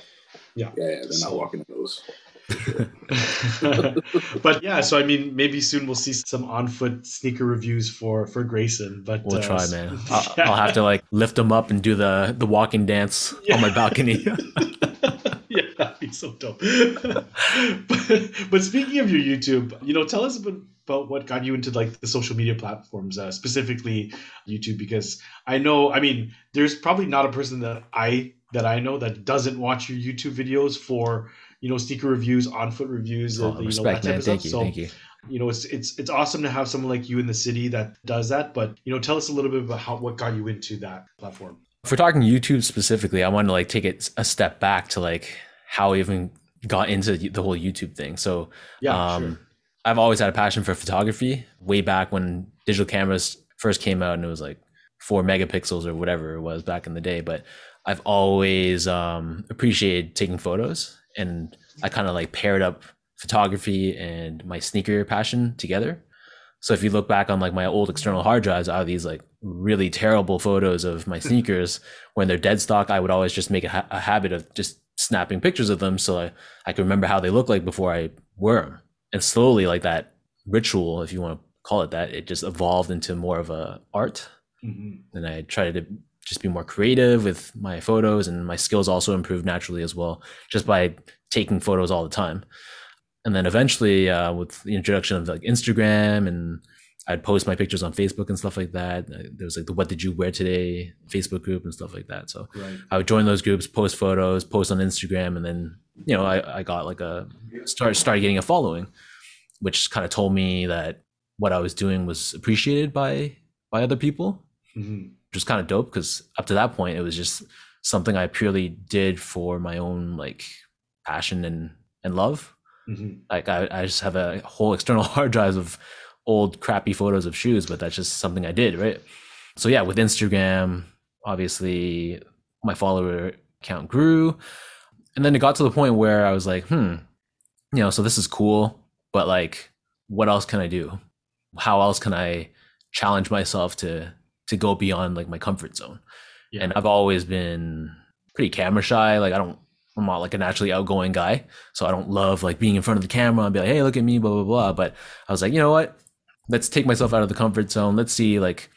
Yeah. Yeah, yeah. They're So- not walking in those. (laughs) but yeah, so I mean, maybe soon we'll see some on foot sneaker reviews for for Grayson. But We'll uh, try, man. (laughs) I'll, I'll have to like lift him up and do the the walking dance on my balcony. (laughs) yeah, that'd be so dope. but, but speaking of your YouTube, you know, tell us about, about what got you into like the social media platforms, uh, specifically YouTube, because I know, I mean, there's probably not a person that I that I know that doesn't watch your YouTube videos for you know sneaker reviews, on foot reviews, Oh, you know respect, that type man. of Thank stuff. you, so thank you. you know, it's it's it's awesome to have someone like you in the city that does that. But you know, tell us a little bit about how what got you into that platform. If we're talking YouTube specifically, I want to like take it a step back to like how I even got into the whole YouTube thing. So Yeah, um, sure. I've always had a passion for photography way back when digital cameras first came out and it was like four megapixels or whatever it was back in the day. But I've always um, appreciated taking photos and I kind of like paired up photography and my sneaker passion together. So if you look back on like my old external hard drives, I have these like really terrible photos of my (laughs) sneakers when they're dead stock. I would always just make a, ha- a habit of just snapping pictures of them so I, I can remember how they look like before I wear them and slowly like that ritual if you want to call it that it just evolved into more of a art Mhm. and i tried to just be more creative with my photos and my skills also improved naturally as well just by taking photos all the time and then eventually uh, with the introduction of like instagram and i'd post my pictures on facebook and stuff like that Uh, there was like the what did you wear today facebook group and stuff like that so Right. I would join those groups, post photos, post on Instagram, and then you know I, I got like a start started getting a following, which kind of told me that what I was doing was appreciated by by other people, Mhm. Which was kind of dope because up to that point it was just something I purely did for my own like passion and and love. Mhm. Like I, I just have a whole external (laughs) hard drives of old crappy photos of shoes, but that's just something I did, right? So yeah, with Instagram, obviously my follower count grew. And then it got to the point where I was like, hmm, you know, so this is cool, but like what else can I do? How else can I challenge myself to to go beyond like my comfort zone? Yeah. And I've always been pretty camera shy. Like I don't I'm not like a naturally outgoing guy. So I don't love like being in front of the camera and be like, hey, look at me, blah, blah, blah. But I was like, you know what? Let's take myself out of the comfort zone. Let's see, like,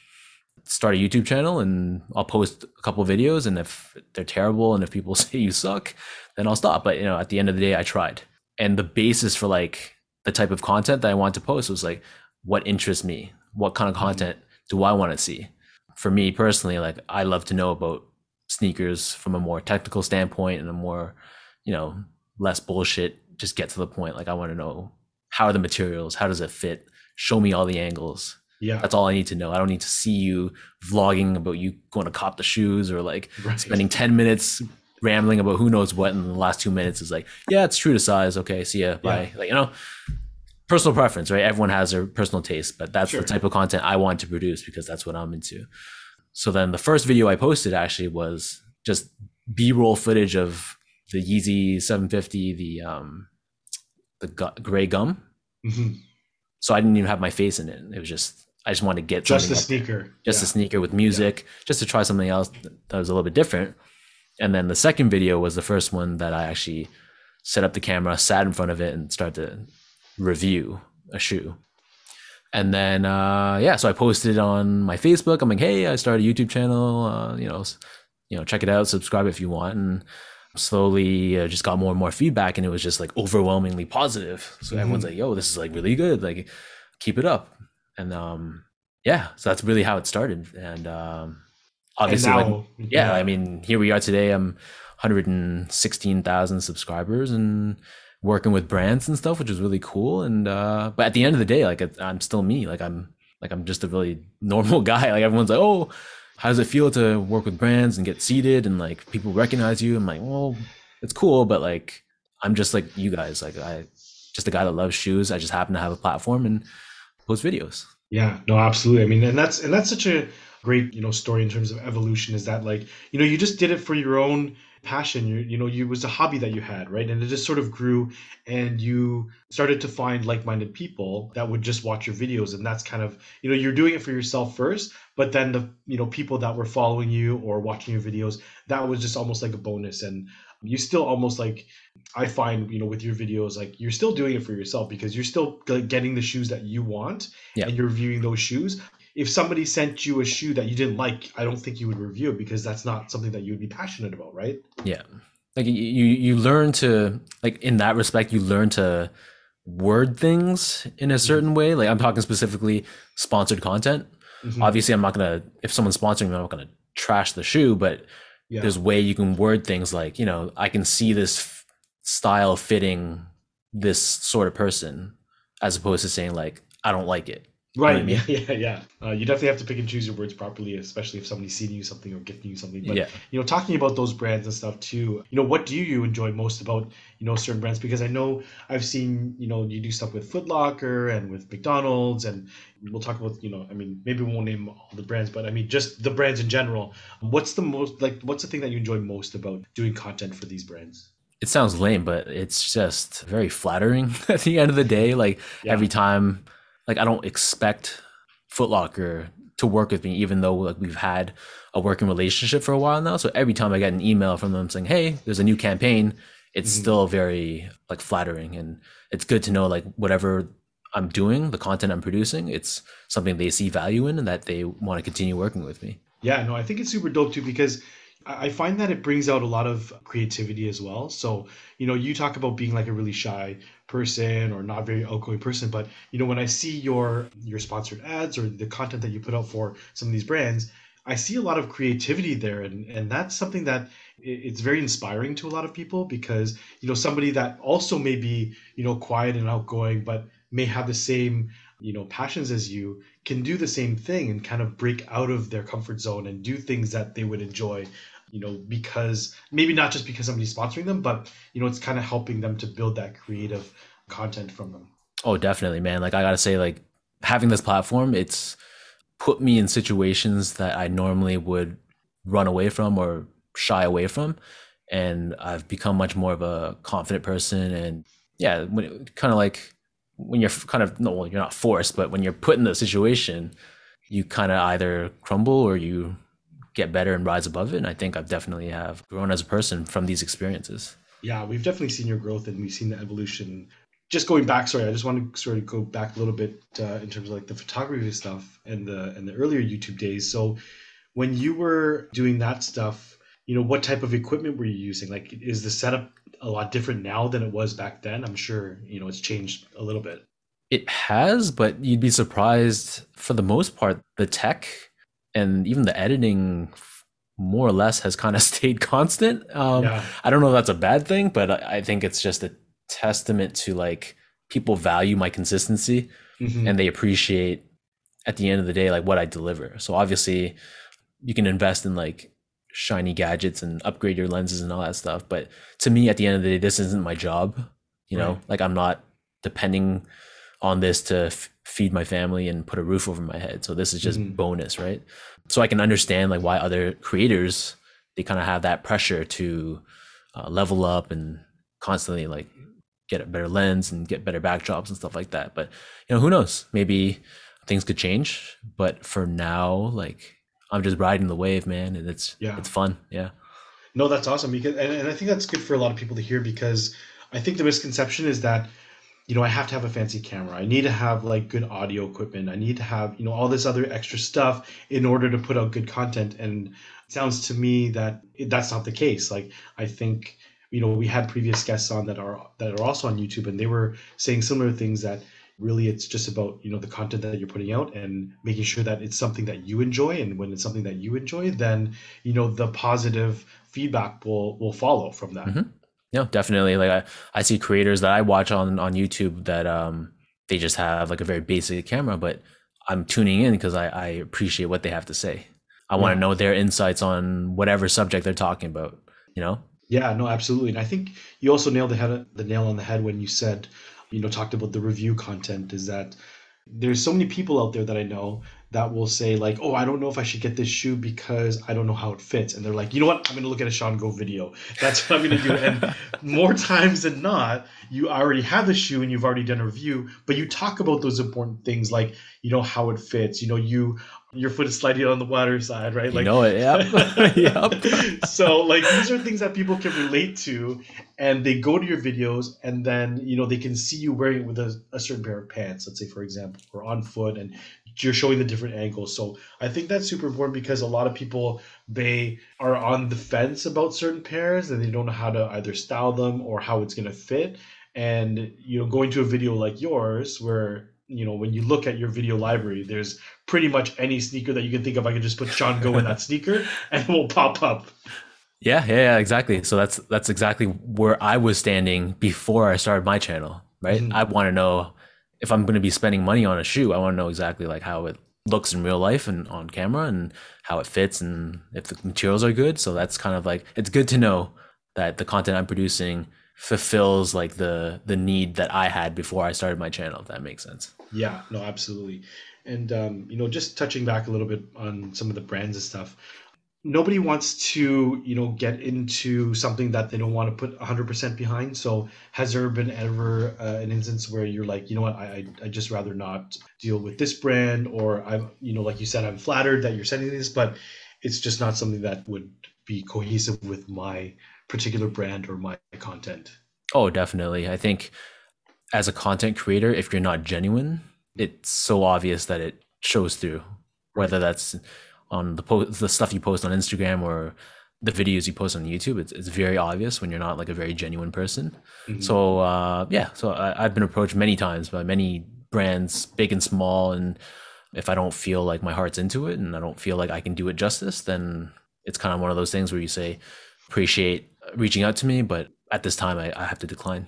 start a YouTube channel and I'll post a couple videos. And if they're terrible and if people (laughs) say you suck, then I'll stop. But, you know, at the end of the day, I tried. And the basis for like the type of content that I want to post was like, what interests me? What kind of mm-hmm. content do I want to see? For me personally, like, I love to know about sneakers from a more technical standpoint and a more, you know, less bullshit. Just get to the point. Like I want to know how are the materials, how does it fit? Show me all the angles. Yeah. That's all I need to know. I don't need to see you vlogging about you going to cop the shoes or like Right. spending 10 minutes rambling about who knows what and the last two minutes is like, yeah, it's true to size. Okay, see ya. Bye. Like, you know, personal preference, right? Everyone has their personal taste, but that's Sure. the type of content I want to produce because that's what I'm into. So then the first video I posted actually was just B-roll footage of the Yeezy 750, the um the gu- gray gum. Mhm. So I didn't even have my face in it. It was just I just wanted to get Just a sneaker. just yeah. a sneaker with music, just to try something else that was a little bit different. And then the second video was the first one that I actually set up the camera, sat in front of it, and started to review a shoe. And then uh, yeah, so I posted it on my Facebook. I'm like, hey, I started a YouTube channel. Uh, you know, you know, check it out, subscribe if you want. And slowly uh, just got more and more feedback, and it was just like overwhelmingly positive. So everyone's like, yo, this is like really good. Like, keep it up. And um, yeah, so that's really how it started. And um, And obviously, like, now- yeah, I mean, here we are today. I'm 116,000 subscribers and working with brands and stuff, which is really cool. And uh, but at the end of the day, like I'm still me. Like I'm like I'm just a really (laughs) normal guy. Like everyone's like, oh, how does it feel to work with brands and get seeded and like people recognize you? I'm like, well, it's cool, but like I'm just like you guys. Like I just a guy that loves shoes. I just happen to have a platform and post videos. Yeah, no, absolutely. I mean, and that's and that's such a great, you know, story in terms of evolution is that like, you know, you just did it for your own passion. You you know, you was a hobby that you had, right? And it just sort of grew and you started to find like-minded people that would just watch your videos and that's kind of, you know, you're doing it for yourself first, but then the, you know, people that were following you or watching your videos, that was just almost like a bonus and you still almost like I find, you know, with your videos, like you're still doing it for yourself because you're still getting the shoes that you want Yeah. and you're reviewing those shoes. If somebody sent you a shoe that you didn't like, I don't think you would review it because that's not something that you would be passionate about, right? Yeah. Like you you learn to like in that respect you learn to word things in a certain way. Like I'm talking specifically sponsored content. Mhm. Obviously I'm not going to if someone's sponsoring me I'm not going to trash the shoe, but Yeah. there's way you can word things like, you know, I can see this f- style fitting this sort of person as opposed to saying like I don't like it. Right. I mean? Yeah, (laughs) yeah, yeah. Uh, you definitely have to pick and choose your words properly, especially if somebody's seeding you something or gifting you something. But yeah. you know, talking about those brands and stuff too. You know, what do you enjoy most about you know certain brands? Because I know I've seen you know you do stuff with Foot Locker and with McDonald's, and we'll talk about you know I mean maybe we won't name all the brands, but I mean just the brands in general. What's the most like what's the thing that you enjoy most about doing content for these brands? it sounds lame, but it's just very flattering (laughs) at the end of the day. Like Yeah. every time, like I don't expect Footlocker to work with me, even though like we've had a working relationship for a while now. So every time I get an email from them saying, "Hey, there's a new campaign," it's Mhm. still very like flattering, and it's good to know like whatever I'm doing, the content I'm producing, it's something they see value in and that they want to continue working with me. Yeah, no, I think it's super dope too because I find that it brings out a lot of creativity as well. So, you know, you talk about being like a really shy person or not very outgoing person, but you know, when I see your your sponsored ads or the content that you put out for some of these brands, I see a lot of creativity there, and and that's something that it's very inspiring to a lot of people because you know somebody that also may be you know quiet and outgoing, but may have the same you know passions as you can do the same thing and kind of break out of their comfort zone and do things that they would enjoy you know, because maybe not just because somebody's sponsoring them, but you know, it's kind of helping them to build that creative content from them. Oh, definitely, man. Like I gotta say, like having this platform, it's put me in situations that I normally would run away from or shy away from, and I've become much more of a confident person. And yeah, when kind of like when you're kind of no, well, you're not forced, but when you're put in the situation, you kind of either crumble or you get better and rise above it. And I think I've definitely have grown as a person from these experiences. Yeah, we've definitely seen your growth and we've seen the evolution. Just going back, sorry, I just want to sort of go back a little bit uh, in terms of like the photography stuff and the and the earlier YouTube days. So when you were doing that stuff, you know, what type of equipment were you using? Like, is the setup a lot different now than it was back then? I'm sure you know it's changed a little bit. It has, but you'd be surprised for the most part, the tech and even the editing more or less has kind of (laughs) stayed constant. Um, Yeah. I don't know if that's a bad thing, but I, I think it's just a testament to like people value my consistency Mhm. and they appreciate at the end of the day like what I deliver. So obviously you can invest in like shiny gadgets and upgrade your lenses and all that stuff, but to me at the end of the day this isn't my job, you know? Right. Like I'm not depending on this to f- feed my family and put a roof over my head. So this is just Mhm. bonus, right? So I can understand like why other creators they kind of have that pressure to uh, level up and constantly like get a better lens and get better backdrops and stuff like that. But you know, who knows? Maybe things could change. But for now, like I'm just riding the wave, man, and it's Yeah. it's fun. Yeah. No, that's awesome because, and, and I think that's good for a lot of people to hear because I think the misconception is that, you know, I have to have a fancy camera. I need to have like good audio equipment. I need to have, you know, all this other extra stuff in order to put out good content. And it sounds to me that that's not the case. Like, I think, you know, we had previous guests on that are that are also on YouTube, and they were saying similar things that really it's just about you know the content that you're putting out and making sure that it's something that you enjoy and when it's something that you enjoy then you know the positive feedback will will follow from that Mhm. No, definitely. Like I, I see creators that I watch on on YouTube that um they just have like a very basic camera, but I'm tuning in because I, I appreciate what they have to say. I want to know their insights on whatever subject they're talking about. You know? yeah no absolutely and i think you also nailed the head the nail on the head when you said you know talked about the review content is that there's so many people out there that i know that will say like oh i don't know if i should get this shoe because i don't know how it fits and they're like you know what i'm going to look at a sean go video that's what i'm going to do and (laughs) more times than not you already have the shoe and you've already done a review but you talk about those important things like you know how it fits you know you your foot is slightly on the water side right you know it. Yep. (laughs) (laughs) yep. so like these are things that people can relate to and they go to your videos and then you know they can see you wearing it with a, a certain pair of pants let's say for example or on foot and you're showing the different angles so i think that's super important because a lot of people they are on the fence about certain pairs and they don't know how to either style them or how it's going to fit and you know going to a video like yours where you know when you look at your video library there's pretty much any sneaker that you can think of i can just put sean go in that (laughs) sneaker and it will pop up Yeah, yeah, yeah, exactly. So that's that's exactly where I was standing before I started my channel, right? Mhm. I want to know if I'm going to be spending money on a shoe. I want to know exactly like how it looks in real life and on camera and how it fits and if the materials are good. So that's kind of like it's good to know that the content I'm producing fulfills like the the need that I had before I started my channel. If that makes sense. Yeah, no, absolutely. And um, you know, just touching back a little bit on some of the brands and stuff. Nobody wants to, you know, get into something that they don't want to put 100% behind. So, has there been ever uh, an instance where you're like, you know what, I I just rather not deal with this brand, or I'm, you know, like you said, I'm flattered that you're sending this, but it's just not something that would be cohesive with my particular brand or my content. Oh, definitely. I think as a content creator, if you're not genuine, it's so obvious that it shows through. Whether that's on the post, the stuff you post on Instagram or the videos you post on YouTube, it's, it's very obvious when you're not like a very genuine person. Mhm. So uh, yeah, so I, I've been approached many times by many brands, big and small, and if I don't feel like my heart's into it and I don't feel like I can do it justice, then it's kind of one of those things where you say appreciate reaching out to me, but at this time I, I have to decline.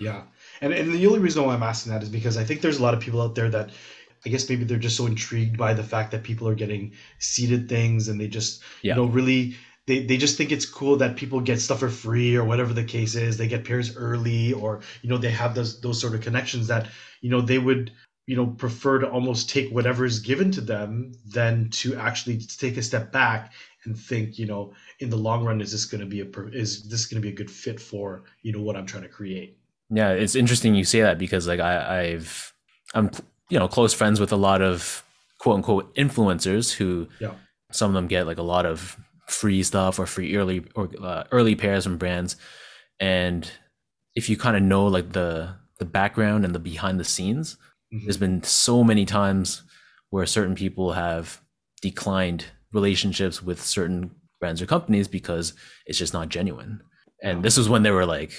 Yeah. And and the only reason why I'm asking that is because I think there's a lot of people out there that I guess maybe they're just so intrigued by the fact that people are getting seeded things and they just Yeah. you know really they, they just think it's cool that people get stuff for free or whatever the case is. They get pairs early or you know they have those those sort of connections that you know they would you know prefer to almost take whatever is given to them than to actually take a step back and think you know in the long run is this going to be a is this going to be a good fit for you know what I'm trying to create. Yeah, it's interesting you say that because like I, I've I'm you know close friends with a lot of quote unquote influencers who Yeah. some of them get like a lot of free stuff or free early or uh, early pairs from brands, and if you kind of know like the the background and the behind the scenes, Mhm. there's been so many times where certain people have declined relationships with certain brands or companies because it's just not genuine. And this was when they were like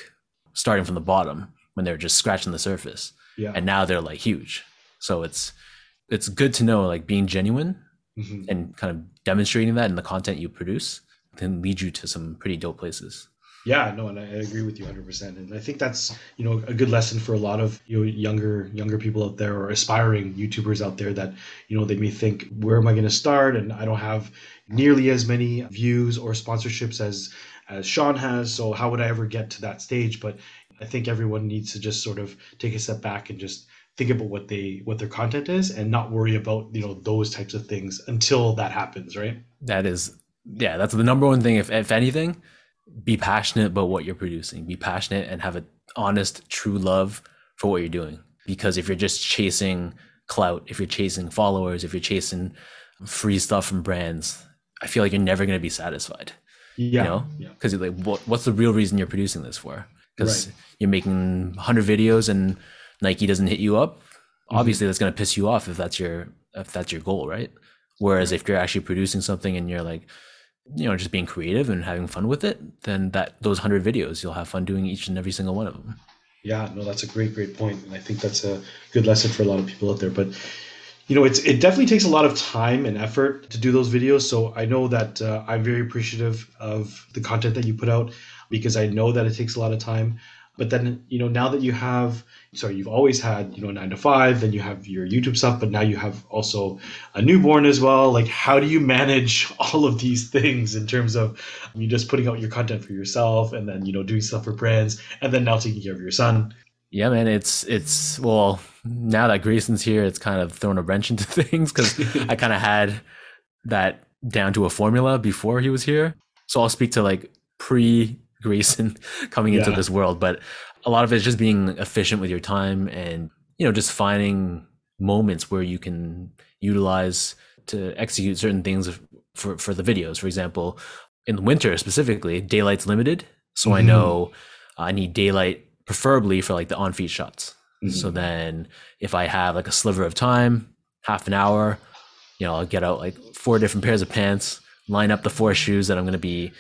starting from the bottom, when they were just scratching the surface. Yeah. And now they're like huge. So it's it's good to know like being genuine Mhm. and kind of demonstrating that in the content you produce can lead you to some pretty dope places. Yeah, no, and I I agree with you 100%. And I think that's, you know, a good lesson for a lot of, you know, younger younger people out there or aspiring YouTubers out there that, you know, they may think, where am I going to start? And I don't have nearly as many views or sponsorships as as Sean has, so how would I ever get to that stage? But I think everyone needs to just sort of take a step back and just think about what they what their content is and not worry about, you know, those types of things until that happens, right? That is yeah, that's the number one thing if if anything, be passionate about what you're producing. Be passionate and have an honest, true love for what you're doing. Because if you're just chasing clout, if you're chasing followers, if you're chasing free stuff from brands, I feel like you're never going to be satisfied. Yeah. know? because yeah. Like, what, what's the real reason you're producing this for? Because Right. you're making 100 videos and Nike doesn't hit you up. Mm-hmm. Obviously, that's going to piss you off if that's your if that's your goal, right? Whereas if you're actually producing something and you're like, you know, just being creative and having fun with it, then that those 100 videos, you'll have fun doing each and every single one of them. Yeah, no, that's a great, great point, and I think that's a good lesson for a lot of people out there. But you know, it's it definitely takes a lot of time and effort to do those videos. So I know that uh, I'm very appreciative of the content that you put out because I know that it takes a lot of time. But then you know, now that you have, sorry, you've always had you know nine to five, then you have your YouTube stuff, but now you have also a newborn as well. Like, how do you manage (laughs) all of these things in terms of you just putting out your content for yourself, and then you know doing stuff for brands, and then now taking care of your son? Yeah, man, it's it's well now that Grayson's here, it's kind of thrown a wrench into (laughs) things because I kind of had that down to a formula before he was here. So I'll speak to like pre (laughs) Grayson (laughs) coming into this world, but a lot of it is just being efficient with your time and you know just finding moments where you can utilize to execute certain things for for the videos. For example, in the winter specifically, daylight's limited, so I Mhm. know I need daylight preferably for like the on feet shots. Mhm. So then if I have like a sliver of time, half an hour, you know, I'll get out like four different pairs of pants, line up the four shoes that I'm going to be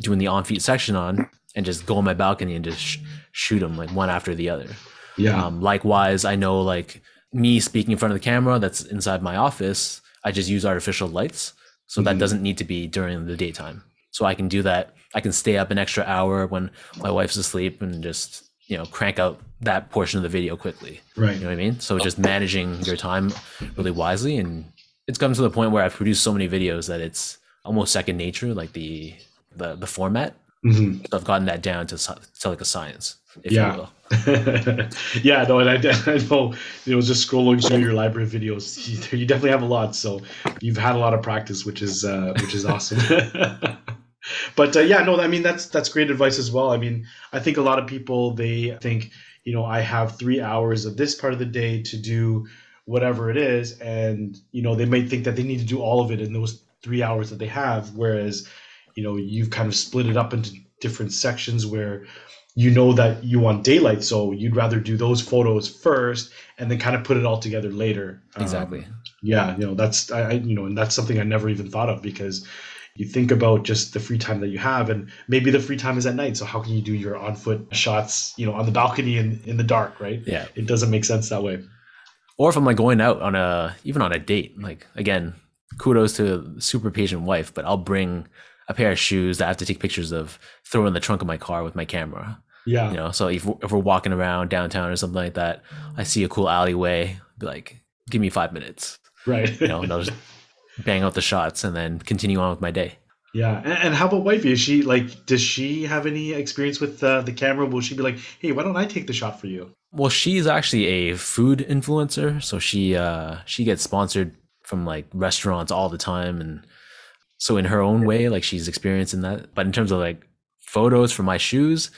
doing the on feet section on, and just go on my balcony and just sh- shoot them like one after the other. Yeah. Um, likewise, I know like me speaking in front of the camera that's inside my office, I just use artificial lights. So that Mhm. doesn't need to be during the daytime. So I can do that. I can stay up an extra hour when my wife's asleep and just, you know, crank out that portion of the video quickly. right. You know what I mean? So just managing your time really wisely. And it's come to the point where I've produced so many videos that it's almost second nature, like the the, the format. hmm So I've gotten that down to, to like a science, if Yeah. you will. (laughs) yeah, no, and I, (laughs) I know, you know, just scrolling through your library of videos, you, you definitely have a lot. So you've had a lot of practice, which is uh, which is awesome. (laughs) but uh, yeah, no, I mean that's that's great advice as well. I mean, I think a lot of people they think, you know, I have three hours of this part of the day to do whatever it is, and you know, they may think that they need to do all of it in those three hours that they have, whereas, you know, you've kind of split it up into different sections where you know that you want daylight, so you'd rather do those photos first and then kind of put it all together later. Um, Exactly. yeah, you know that's I, I you know, and that's something I never even thought of because you think about just the free time that you have, and maybe the free time is at night. So how can you do your on foot shots, you know, on the balcony in in the dark, right? Yeah. It doesn't make sense that way. or if I'm like going out on a even on a date, like again, kudos to super patient wife, but I'll bring a pair of shoes that I have to take pictures of, throw in the trunk of my car with my camera. Yeah, You know, so if we're, if we're walking around downtown or something like that, I see a cool alleyway, be like, give me five minutes, right. you know, and I'll just (laughs) bang out the shots and then continue on with my day. Yeah, and, and how about wifey? Is she like? Does she have any experience with uh, the camera? Will she be like, "Hey, why don't I take the shot for you"? Well, she's actually a food influencer, so she uh she gets sponsored from like restaurants all the time and so in her own way like she's experiencing that. But in terms of like photos for my shoes,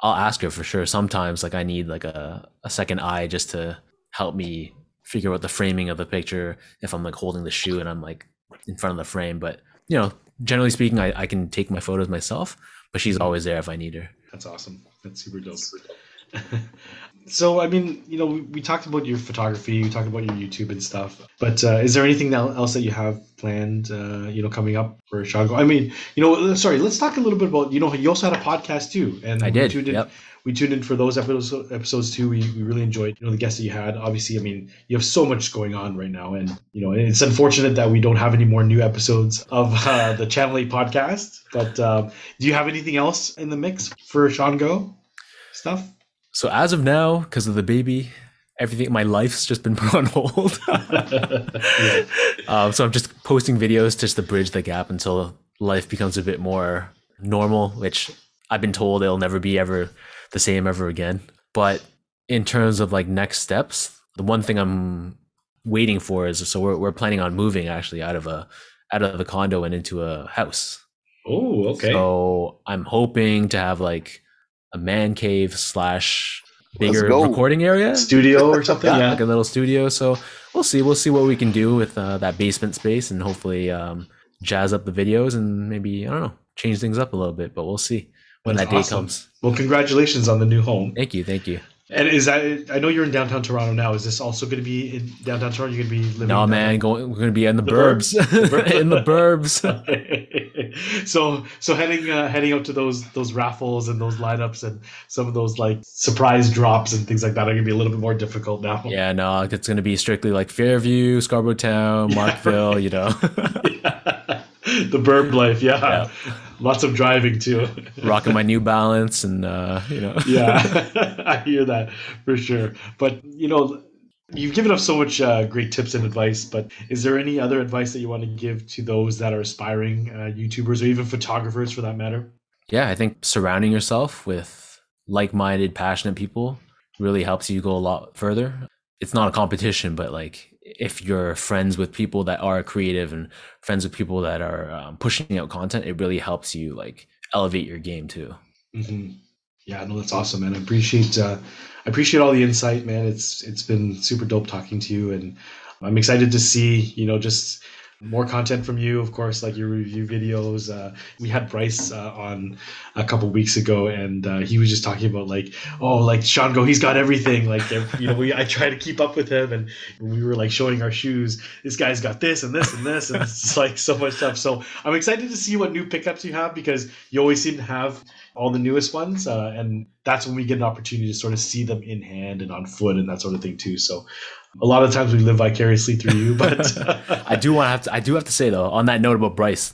I'll ask her for sure. Sometimes like I need like a, a second eye just to help me figure out the framing of the picture if I'm like holding the shoe and I'm like in front of the frame. But you know, generally speaking, I, I can take my photos myself, but she's mm-hmm. always there if I need her. That's awesome. That's super dope. (laughs) so, I mean, you know, we, we talked about your photography, we talked about your YouTube and stuff, but uh, is there anything else that you have planned, uh, you know, coming up for Sean Go? I mean, you know, sorry, let's talk a little bit about, you know, you also had a podcast too. And I we did. tuned in, Yep. we tuned in for those episodes, episodes too. We, we really enjoyed, you know, the guests that you had. Obviously, I mean, you have so much going on right now, and you know, it's unfortunate that we don't have any more new episodes of (laughs) uh, the Channel Eight podcast. But um, do you have anything else in the mix for Sean Go stuff? So as of now, because of the baby, everything my life's just been (laughs) put on hold. (laughs) Yeah. um, so I'm just posting videos just to bridge the gap until life becomes a bit more normal, which I've been told it'll never be ever the same ever again. But in terms of like next steps, the one thing I'm waiting for is so we're we're planning on moving actually out of a out of the condo and into a house. Oh, okay. So I'm hoping to have like a man cave slash bigger recording area. Studio or (laughs) something? Yeah, Yeah. like a little studio. So we'll see. We'll see what we can do with uh, that basement space, and hopefully um, jazz up the videos and maybe I don't know, change things up a little bit. But we'll see when That's that day awesome. comes. Well, congratulations on the new home. Thank you, thank you. And is that? I know you're in downtown Toronto now. Is this also going to be in downtown Toronto? You're going to be living? No in man, going we're gonna be in the, The burbs, burbs. The burbs. (laughs) in the burbs. (laughs) so, so heading uh, heading out to those those raffles and those lineups and some of those like surprise drops and things like that are going to be a little bit more difficult now. (laughs) yeah, no, it's gonna be strictly like Fairview, Scarborough Town, Yeah, Markville. right. You know, the burb life, yeah. Yeah. Lots of driving too. (laughs) rocking my New Balance, and uh, you know, (laughs) yeah, (laughs) I hear that for sure. But you know, you've given us so much uh, great tips and advice. But is there any other advice that you want to give to those that are aspiring uh, YouTubers or even photographers for that matter? yeah, I think surrounding yourself with like-minded, passionate people really helps you go a lot further. It's not a competition, but like if you're friends with people that are creative and friends with people that are um, pushing out content, it really helps you like elevate your game too. hmm Yeah, no, that's awesome, man. I appreciate uh, I appreciate all the insight, man. It's it's been super dope talking to you, and I'm excited to see you know just more content from you. Of course, like your review videos. Uh, we had Bryce uh, on a couple weeks ago, and uh, he was just talking about like, oh, like Sean Go, he's got everything. Like you know, we I try to keep up with him, and we were like showing our shoes. This guy's got this and this and this, and it's like so much stuff. So I'm excited to see what new pickups you have because you always seem to have all the newest ones, uh, and that's when we get an opportunity to sort of see them in hand and on foot and that sort of thing too. So a lot of times we live vicariously through you, but (laughs) I do want to have to. I do have to say though, on that note about Bryce.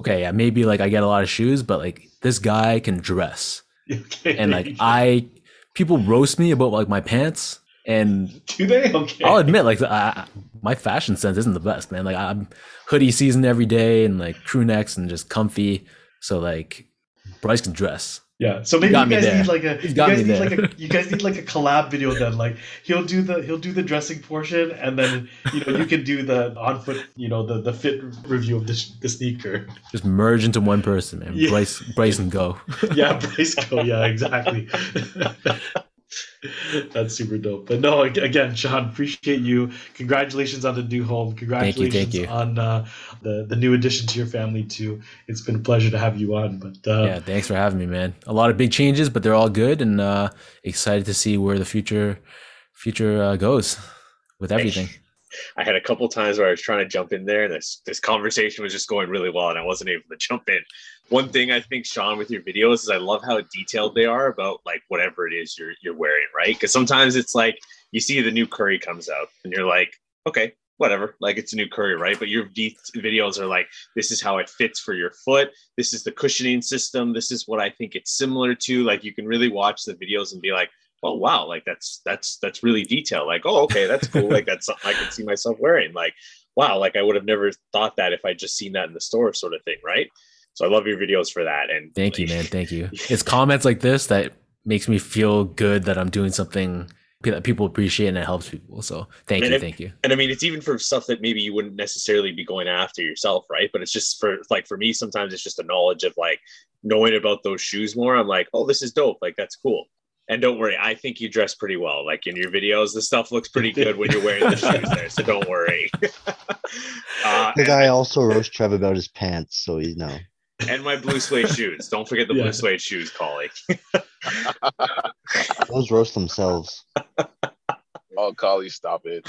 Okay, yeah, maybe like I get a lot of shoes, but like this guy can dress, (laughs) okay. and like I, people roast me about like my pants, and (laughs) do they? Okay. I'll admit, like, I, my fashion sense isn't the best, man. Like, I'm hoodie season every day and like crew necks and just comfy. So, like, Bryce can dress. Yeah, so maybe Got you guys need like a you guys need there. like a you guys need like a collab video then like he'll do the he'll do the dressing portion and then you know you can do the on foot you know the the fit review of the, the sneaker. Just merge into one person, man. Yeah. Bryce, Bryce, and go. (laughs) Yeah, Bryce go. Yeah, exactly. (laughs) (laughs) That's super dope. But no, again, Sean, appreciate you. Congratulations on the new home. Congratulations thank you. on uh, the the new addition to your family too. It's been a pleasure to have you on. But uh, yeah, thanks for having me, man. A lot of big changes, but they're all good, and uh, excited to see where the future future uh, goes with everything. I had a couple times where I was trying to jump in there, and this this conversation was just going really well, and I wasn't able to jump in. One thing I think, Sean, with your videos is I love how detailed they are about like whatever it is you're you're wearing, right? Because sometimes it's like you see the new Curry comes out, and you're like, okay, whatever, like it's a new Curry, right? But your v- videos are like, this is how it fits for your foot. This is the cushioning system. This is what I think it's similar to. Like you can really watch the videos and be like, oh wow, like that's that's that's really detailed. Like, oh okay, that's cool. like that's something I can see myself wearing. Like, wow, like I would have never thought that if I just seen that in the store, sort of thing, right? So I love your videos for that. And Thank you, man. Thank you. (laughs) It's comments like this that makes me feel good that I'm doing something that people appreciate and it helps people. So thank And you, if- thank you. and I mean, it's even for stuff that maybe you wouldn't necessarily be going after yourself, right? But it's just for like for me, sometimes it's just a knowledge of like knowing about those shoes more. I'm like, oh, this is dope. Like that's cool. And don't worry, I think you dress pretty well. Like in your videos, the stuff looks pretty good when you're wearing the (laughs) shoes there. So don't worry. (laughs) uh, The guy also roast Trev about his pants, so you know. and my blue suede shoes. Don't forget the Yeah. blue suede shoes, Collie. (laughs) Those roast themselves. Oh, Collie, stop it.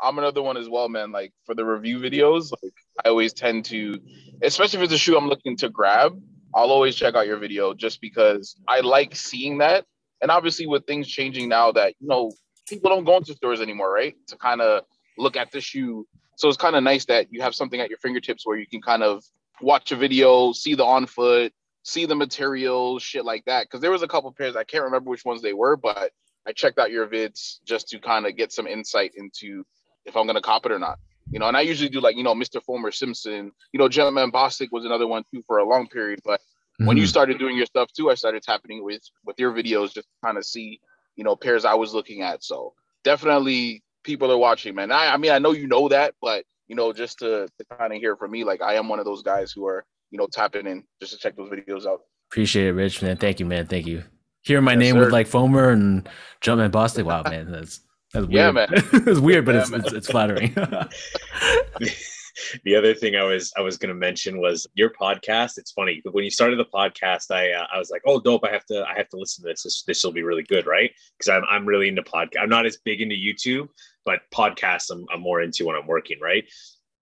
I'm another one as well, man. Like for the review videos, like I always tend to, especially if it's a shoe I'm looking to grab, I'll always check out your video just because I like seeing that. And obviously, with things changing now, that you know people don't go into stores anymore, right? To kind of look at the shoe. So it's kind of nice that you have something at your fingertips where you can kind of watch a video, see the on foot, see the materials, shit like that. Because there was a couple pairs I can't remember which ones they were, but I checked out your vids just to kind of get some insight into if I'm gonna cop it or not. You know, and I usually do like you know Mr. Foamer Simpson. You know, Gentleman Bostic was another one too for a long period. But when you Mhm. started doing your stuff too, I started tapping with with your videos just to kind of see you know pairs I was looking at. So definitely people are watching, man. I, I mean I know you know that, but you know just to, to kind of hear from me, like I am one of those guys who are you know tapping in just to check those videos out. Appreciate it, Rich, man. Thank you, man. Thank you. Hearing my Yes, name sir. with like Foamer and Jumpman Bostic. Wow, man. That's that's weird. Yeah, man. (laughs) it's weird, but Yeah, it's, it's it's flattering. (laughs) the other thing I was I was going to mention was your podcast. It's funny when you started the podcast, I uh, I was like, oh, dope! I have to I have to listen to this. This this will be really good, right? Because I'm I'm really into podcast. I'm not as big into YouTube, but podcasts I'm I'm more into when I'm working, right?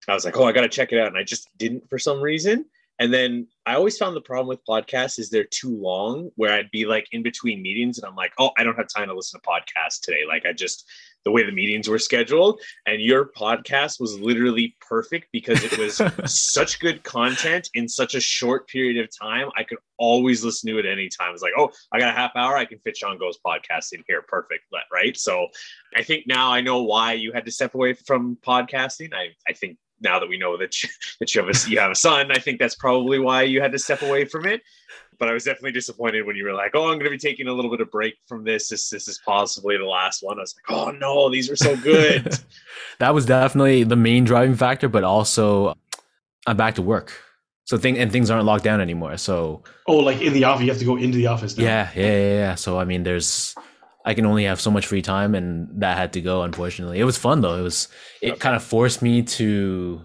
I was like, oh, I got to check it out, and I just didn't for some reason. And then I always found the problem with podcasts is they're too long. Where I'd be like in between meetings, and I'm like, oh, I don't have time to listen to podcasts today. Like I just the way the meetings were scheduled and your podcast was literally perfect because it was (laughs) such good content in such a short period of time. I could always listen to it anytime. It's like, oh, I got a half hour. I can fit Sean Go's podcast in here. Perfect. Right. So I think now I know why you had to step away from podcasting. I, I think now that we know that you, (laughs) that you have a you have a son, I think that's probably why you had to step away from it. But I was definitely disappointed when you were like, "Oh, I'm going to be taking a little bit of break from this. This this is possibly the last one." I was like, "Oh no, these are so good." (laughs) that was definitely the main driving factor, but also I'm back to work. So thing and things aren't locked down anymore. So Oh, like in the office, you have to go into the office now. yeah, yeah, yeah, yeah. So I mean, there's I can only have so much free time, and that had to go. Unfortunately, it was fun though. It was it kind of forced me to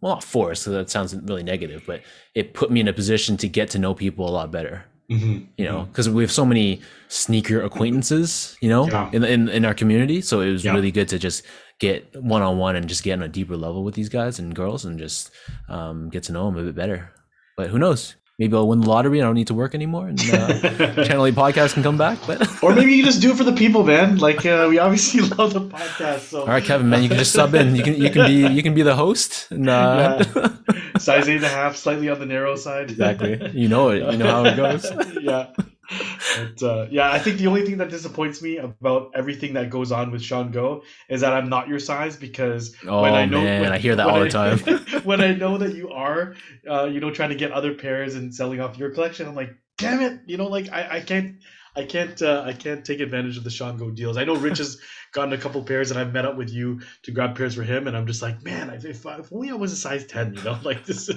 well, not force. 'cause that sounds really negative, but it put me in a position to get to know people a lot better. Mhm. You know, because we have so many sneaker acquaintances. You know, Yeah. in, in in our community. So it was Yeah. really good to just get one on one and just get on a deeper level with these guys and girls and just um, get to know them a bit better. But who knows? Maybe I'll win the lottery. and I don't need to work anymore, and uh, (laughs) Channel 8 podcast can come back. But Or maybe you (laughs) just do it for the people, man. Like uh, we obviously (laughs) love the podcast. So all right, Kevin, man, you can just sub in. You can you can be you can be the host. And, uh, size eight and a half, slightly on the narrow side. exactly. You know it. You know how it goes. yeah. But, uh, yeah, I think the only thing that disappoints me about everything that goes on with Sean Go is that I'm not your size because Oh when I know man, when- I hear that all (laughs) I- the time. (laughs) when I know that you are, uh, you know, trying to get other pairs and selling off your collection, I'm like, damn it, you know, like I, I can't, I can't, uh, I can't take advantage of the Sean Go deals. I know Rich has (laughs) gotten a couple pairs, and I've met up with you to grab pairs for him, and I'm just like, man, if, if, if only I was a size ten, you know, like this.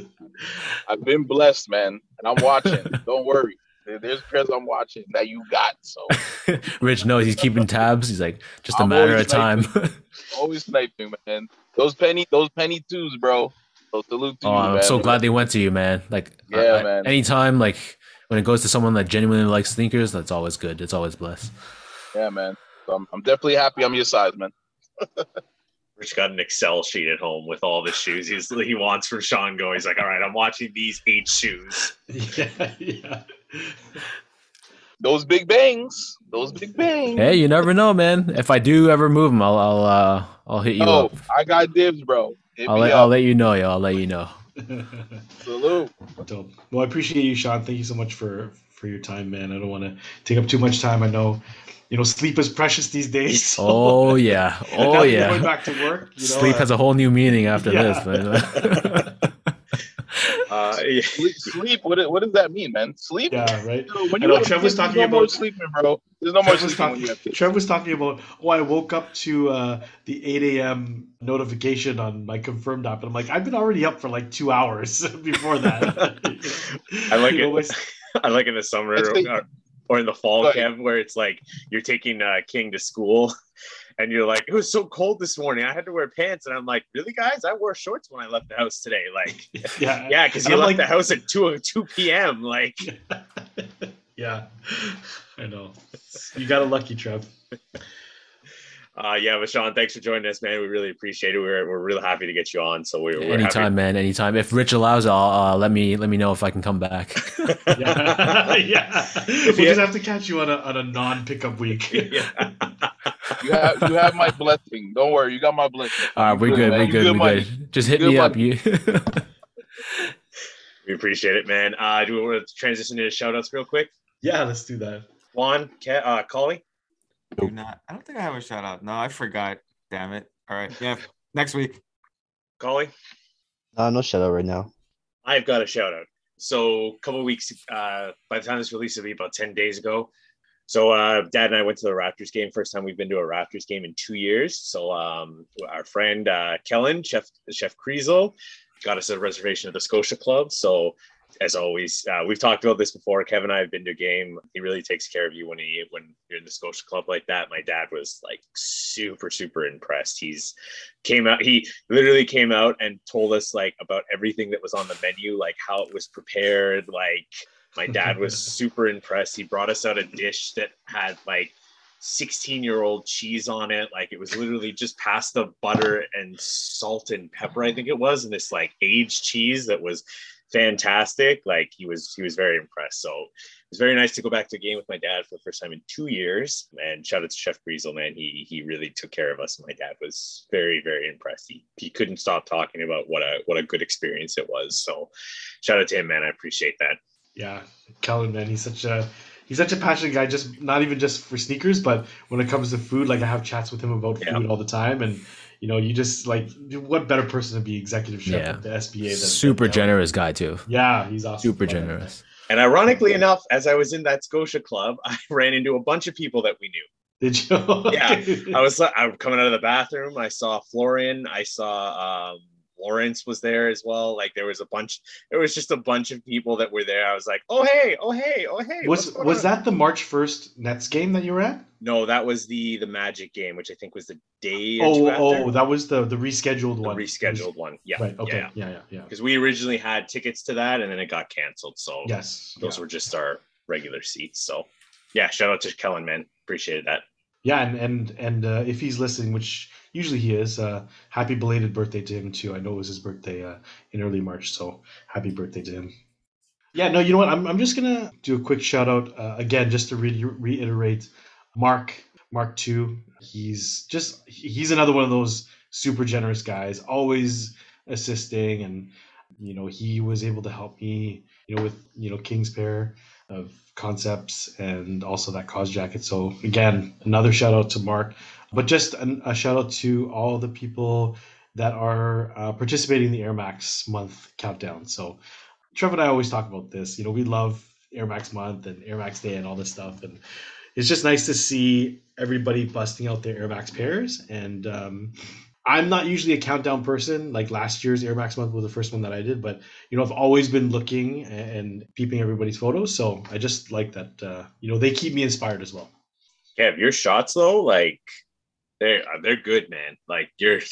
I've been blessed, man, and I'm watching. Don't worry. There- There's pairs I'm watching that you got. So (laughs) Rich knows he's keeping tabs. He's like, just a I'm matter of time. (laughs) always sniping, man. Those penny, those penny twos, bro. So salute to oh, you, I'm man. so glad they went to you, man. Like, I- Yeah, I- man. Anytime, like when it goes to someone that genuinely likes sneakers, that's always good. It's always blessed. Yeah, man. So I'm, I'm definitely happy I'm your size, man. (laughs) Rich got an Excel sheet at home with all the shoes he's, he wants from Sean Go. He's like, all right, I'm watching these eight shoes. yeah, yeah. Those big bangs. Those big bangs. Hey, you never know, man. If I do ever move them, I'll I'll uh, I'll hit you oh, up. I got dibs, bro. Hit I'll let, up. I'll let you know, yo. I'll let you know. (laughs) Salute. Dope. Well, I appreciate you, Sean. Thank you so much for for your time, man. I don't want to take up too much time. I know, you know, sleep is precious these days. so- (laughs) Oh yeah, (laughs) oh that you're Going yeah. back to work. You know, Sleep uh, has a whole new meaning after yeah. this, but Uh. (laughs) Sleep, sleep. What, what does that mean, man? Sleep. Yeah, right. When I know have Trev was kids, talking no more about- sleeping, bro. There's no more Trev was, sleeping when you talking, have was talking about, oh, I woke up to uh, the 8 a.m. notification on my confirmed app. And I'm like, I've been already up for like two hours (laughs) before that. I like (laughs) You know, it. I like in the summer or, or in the fall Right. camp where it's like you're taking uh, King to school and you're like, it was so cold this morning. I had to wear pants. And I'm like, really, guys? I wore shorts when I left the house today. Like, (laughs) yeah. yeah, because you I'm left like- the house at 2, 2 p.m. Like, (laughs) yeah. (laughs) I know. You got a lucky, Trev. Uh, yeah, but Sean, thanks for joining us, man. We really appreciate it. We're, we're really happy to get you on. So we're, we're anytime, man. Anytime. If Rich allows, I'll uh, let me let me know if I can come back. Yeah. (laughs) yeah. We'll Yeah. just have to catch you on a, on a non pickup week. (laughs) Yeah. You have you have my blessing. Don't worry, you got my blessing. All right, we're good. We're good. We're money. good. Just hit Good me up. You. We appreciate it, man. Uh, do we want to transition to shout outs real quick? yeah, let's do that. Juan, Ke- uh, Collie? Do not. I don't think I have a shout out. No, I forgot. Damn it. All right. Yeah. Next week. Collie? Uh, no shout out right now. I've got a shout out. So a couple weeks, uh, by the time this release will be about 10 days ago. So uh, dad and I went to the Raptors game. First time we've been to a Raptors game in two years. So um, our friend uh, Kellen, Chef Chef Kriesel, got us a reservation at the Scotia Club. So as always, uh, we've talked about this before. Kevin and I have been to a game. He really takes care of you when he when you're in the Scotia Club like that. My dad was like super super impressed. He's came out. He literally came out and told us like about everything that was on the menu, like how it was prepared. Like my dad was (laughs) super impressed. He brought us out a dish that had like 16 year old cheese on it. Like it was literally just pasta, butter, and salt and pepper, I think it was, and this like aged cheese that was fantastic. Like he was he was very impressed. So it was very nice to go back to a game with my dad for the first time in two years. And shout out to Chef Griesel, man. He he really took care of us. My dad was very, very impressed. He, he couldn't stop talking about what a what a good experience it was. So shout out to him, man. I appreciate that. Yeah, Kellen, man, he's such a he's such a passionate guy. Just not even just for sneakers, but when it comes to food, like I have chats with him about food Yeah. all the time, and you know, you just like what better person to be executive chef Yeah. of the SBA than Super than generous guy too. Yeah, he's awesome. Super Love him, man. generous. And ironically enough, as I was in that Scotia club, (laughs) I ran into a bunch of people that we knew. Did you? (laughs) Yeah, I was I'm coming out of the bathroom. I saw Florian. I saw um, Lawrence was there as well. Like there was a bunch. There was just a bunch of people that were there. I was like, oh hey, oh hey, oh hey. was was on?" that the March first Nets game that you were at? No, that was the the Magic game, which I think was the day or two Oh, oh, that was the the rescheduled the one. rescheduled one. Yeah, Right. Okay. yeah. Yeah. Yeah. Yeah. Because we originally had tickets to that, and then it got canceled. So Yes. those yeah. were just our regular seats. So yeah, shout out to Kellen, man. Appreciated that. Yeah, and and and uh, if he's listening, which usually he is, uh, happy belated birthday to him too. I know it was his birthday uh, in early March, so happy birthday to him. Yeah, no, you know what? I'm I'm just gonna do a quick shout out uh, again, just to re- reiterate, Mark Mark two. He's just he's another one of those super generous guys, always assisting, and you know he was able to help me, you know, with you know King's Pair of concepts and also that KAWS jacket. So again, another shout out to Mark, but just an, a shout out to all the people that are uh, participating in the Air Max month countdown. So Trevor and I always talk about this. You know, we love Air Max month and Air Max day and all this stuff, and it's just nice to see everybody busting out their Air Max pairs. And um, I'm not usually a countdown person. Like last year's Air Max month was the first one that I did, but you know, I've always been looking and peeping everybody's photos. So I just like that. Uh, you know, they keep me inspired as well. Kev, your shots though, like they're they're good, man. Like you're. (laughs)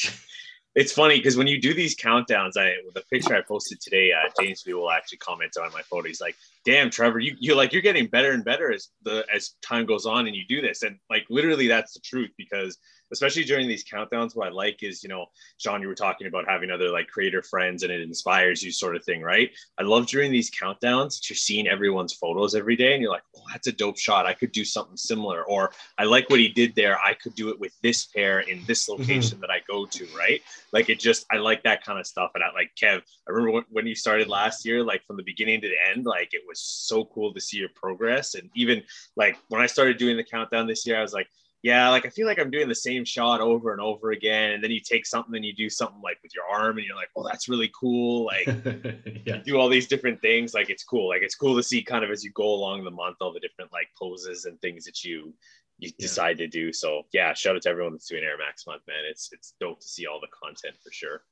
It's funny because when you do these countdowns, I the picture I posted today, uh, James V will actually comment on my photo. He's like, "Damn, Trevor, you you like you're getting better and better as the as time goes on and you do this." And like literally, that's the truth because especially during these countdowns, what I like is you know, Sean, you were talking about having other like creator friends and it inspires you, sort of thing, right? I love during these countdowns that you're seeing everyone's photos every day and you're like, "Oh, that's a dope shot. I could do something similar," or I like what he did there. I could do it with this pair in this mm-hmm. location that I go to, right? Like it just, I like that kind of stuff. And I like Kev, I remember when, when you started last year, like from the beginning to the end, like it was so cool to see your progress. And even like when I started doing the countdown this year, I was like, yeah, like I feel like I'm doing the same shot over and over again. And then you take something and you do something like with your arm and you're like, oh, that's really cool. Like (laughs) yeah. do all these different things. Like it's cool. Like it's cool to see kind of as you go along the month, all the different like poses and things that you you Yeah. decide to do. So yeah, shout out to everyone that's doing Air Max month, man. It's it's dope to see all the content for sure.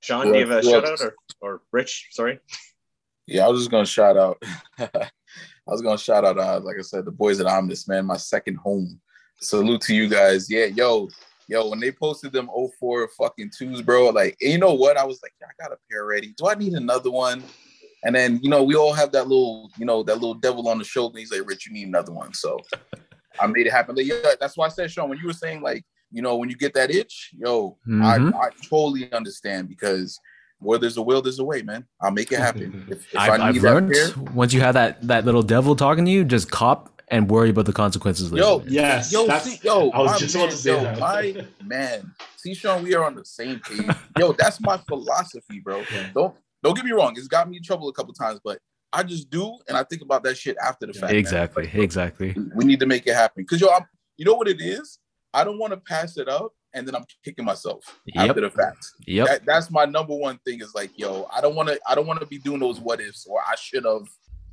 Sean, do you have a Yeah, shout out or, or Rich? Sorry. Yeah, I was just gonna shout out. (laughs) I was gonna shout out, uh, like I said, the boys at Omnis, man, my second home. Salute to you guys. Yeah, yo, yo, when they posted them 04 fucking twos, bro, like, you know what? I was like, I got a pair ready. Do I need another one? And then, you know, we all have that little, you know, that little devil on the shoulder. He's like, Rich, you need another one. So I made it happen. Like, yeah, that's why I said, Sean, when you were saying, like, you know, when you get that itch, yo, Mhm. I, I totally understand because where there's a will, there's a way, man. I'll make it happen. (laughs) If, if I've, I I've learned pair, once you have that that little devil talking to you, just cop and worry about the consequences later. Yo, Yes. Yo, see, yo, I was my just man, about to say yo, that. my man. See, Sean, we are on the same page. Yo, that's my philosophy, bro. (laughs) Yeah. Don't don't get me wrong. It's got me in trouble a couple times, but I just do, and I think about that shit after the Yeah. fact. man. exactly, exactly. We need to make it happen. Cause yo, I'm, you know what it is? I don't want to pass it up, and then I'm kicking myself Yep. after the fact. Yep. That, that's my number one thing. Is like, yo, I don't want to. I don't want to be doing those what ifs, or I should have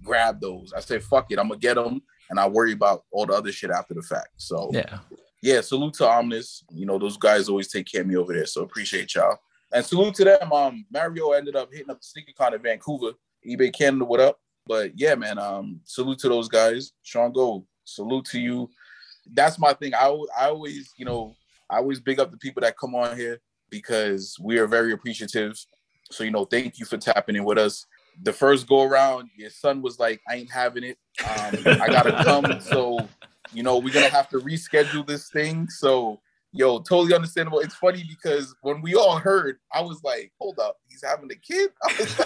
grabbed those. I say, fuck it, I'm gonna get them, and I worry about all the other shit after the fact. So Yeah. yeah, salute to Omnis. You know, those guys always take care of me over there. So appreciate y'all. And salute to them. Um, Mario ended up hitting up the sneaker con in Vancouver, eBay Canada, what up? But yeah, man, um, salute to those guys. Sean Go, salute to you. That's my thing. I, I always, you know, I always big up the people that come on here because we are very appreciative. So, you know, thank you for tapping in with us. The first go around, your son was like, I ain't having it. Um, I gotta (laughs) come. So you know, we're gonna have to reschedule this thing. So, yo, totally understandable. It's funny because when we all heard, I was like, hold up, he's having a kid. I was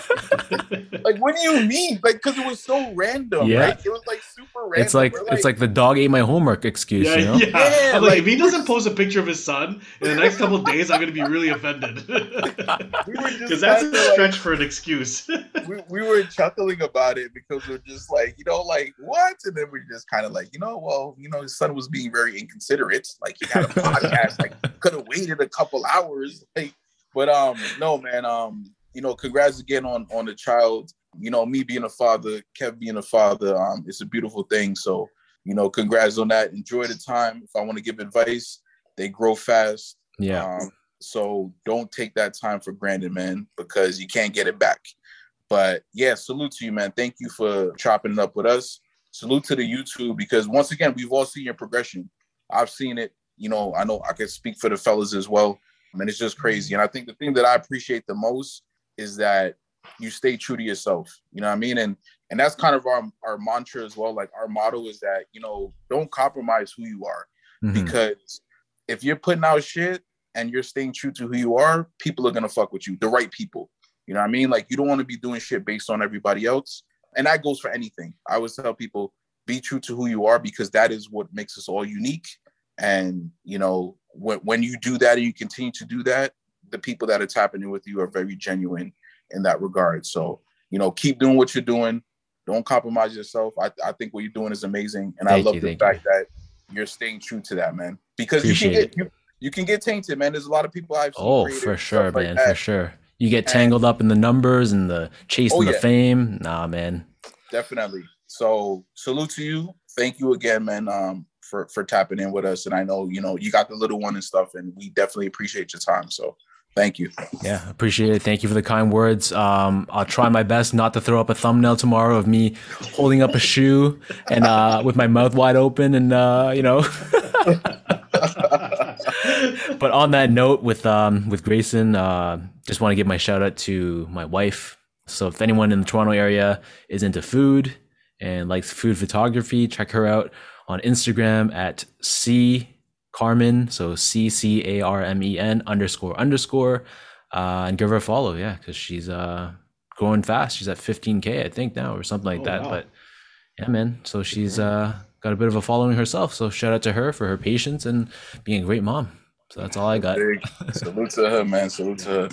like, like, what do you mean? Like, because it was so random, Yeah. right? It was like super random. It's like We're it's like the dog ate my homework excuse, yeah, you know? yeah. Yeah, like, like, if he doesn't post a picture of his son in the next couple of days, I'm gonna be really offended. (laughs) we Because that's a kinda like- stretch for an excuse. (laughs) we, we were chuckling about it because we're just like, you know, like what? And then we're just kind of like, you know, well, you know, his son was being very inconsiderate. Like he had a (laughs) podcast, like could have waited a couple hours. Like, but um, no, man, um, you know, congrats again on on the child. You know, me being a father, Kev being a father, um, it's a beautiful thing. So, you know, congrats on that. Enjoy the time. If I want to give advice, they grow fast. Yeah. Um, so don't take that time for granted, man, because you can't get it back. But yeah, salute to you, man. Thank you for chopping it up with us. Salute to the YouTube because once again, we've all seen your progression. I've seen it. You know, I know I can speak for the fellas as well. I mean, it's just crazy. And I think the thing that I appreciate the most is that you stay true to yourself. You know what I mean? And and that's kind of our our mantra as well. Like our motto is that you know don't compromise who you are Mhm. because if you're putting out shit and you're staying true to who you are, people are gonna fuck with you, the right people. You know what I mean? Like you don't want to be doing shit based on everybody else, and that goes for anything. I always tell people be true to who you are because that is what makes us all unique. And you know when when you do that and you continue to do that, the people that are tapping in with you are very genuine in that regard. So you know keep doing what you're doing. Don't compromise yourself. I, I think what you're doing is amazing, and I love you, the thank fact that you're staying true to that, man. Because you can get you, you can get tainted, man. There's a lot of people I've seen. Oh, for sure, like man, for sure. You get And- tangled up in the numbers and the chasing Oh, the yeah. fame. Nah, man. Definitely. So salute to you. Thank you again, man, um, for for tapping in with us. And I know you know you got the little one and stuff, and we definitely appreciate your time. So thank you. Yeah, appreciate it. Thank you for the kind words. Um, I'll try my best not to throw up a thumbnail tomorrow of me holding up a shoe and uh, with my mouth wide open, and uh, you know. (laughs) but on that note, with um, with Grayson, uh, just want to give my shout out to my wife. So if anyone in the Toronto area is into food and likes food photography, check her out on Instagram at c Carmen. So C C A R M E N underscore underscore, uh, and give her a follow. Yeah, because she's uh growing fast. She's at 15k, I think now, or something like Oh, that. wow. But yeah, man. So she's uh got a bit of a following herself. So shout out to her for her patience and being a great mom. So that's all I got. Salute to her, man. Salute to her.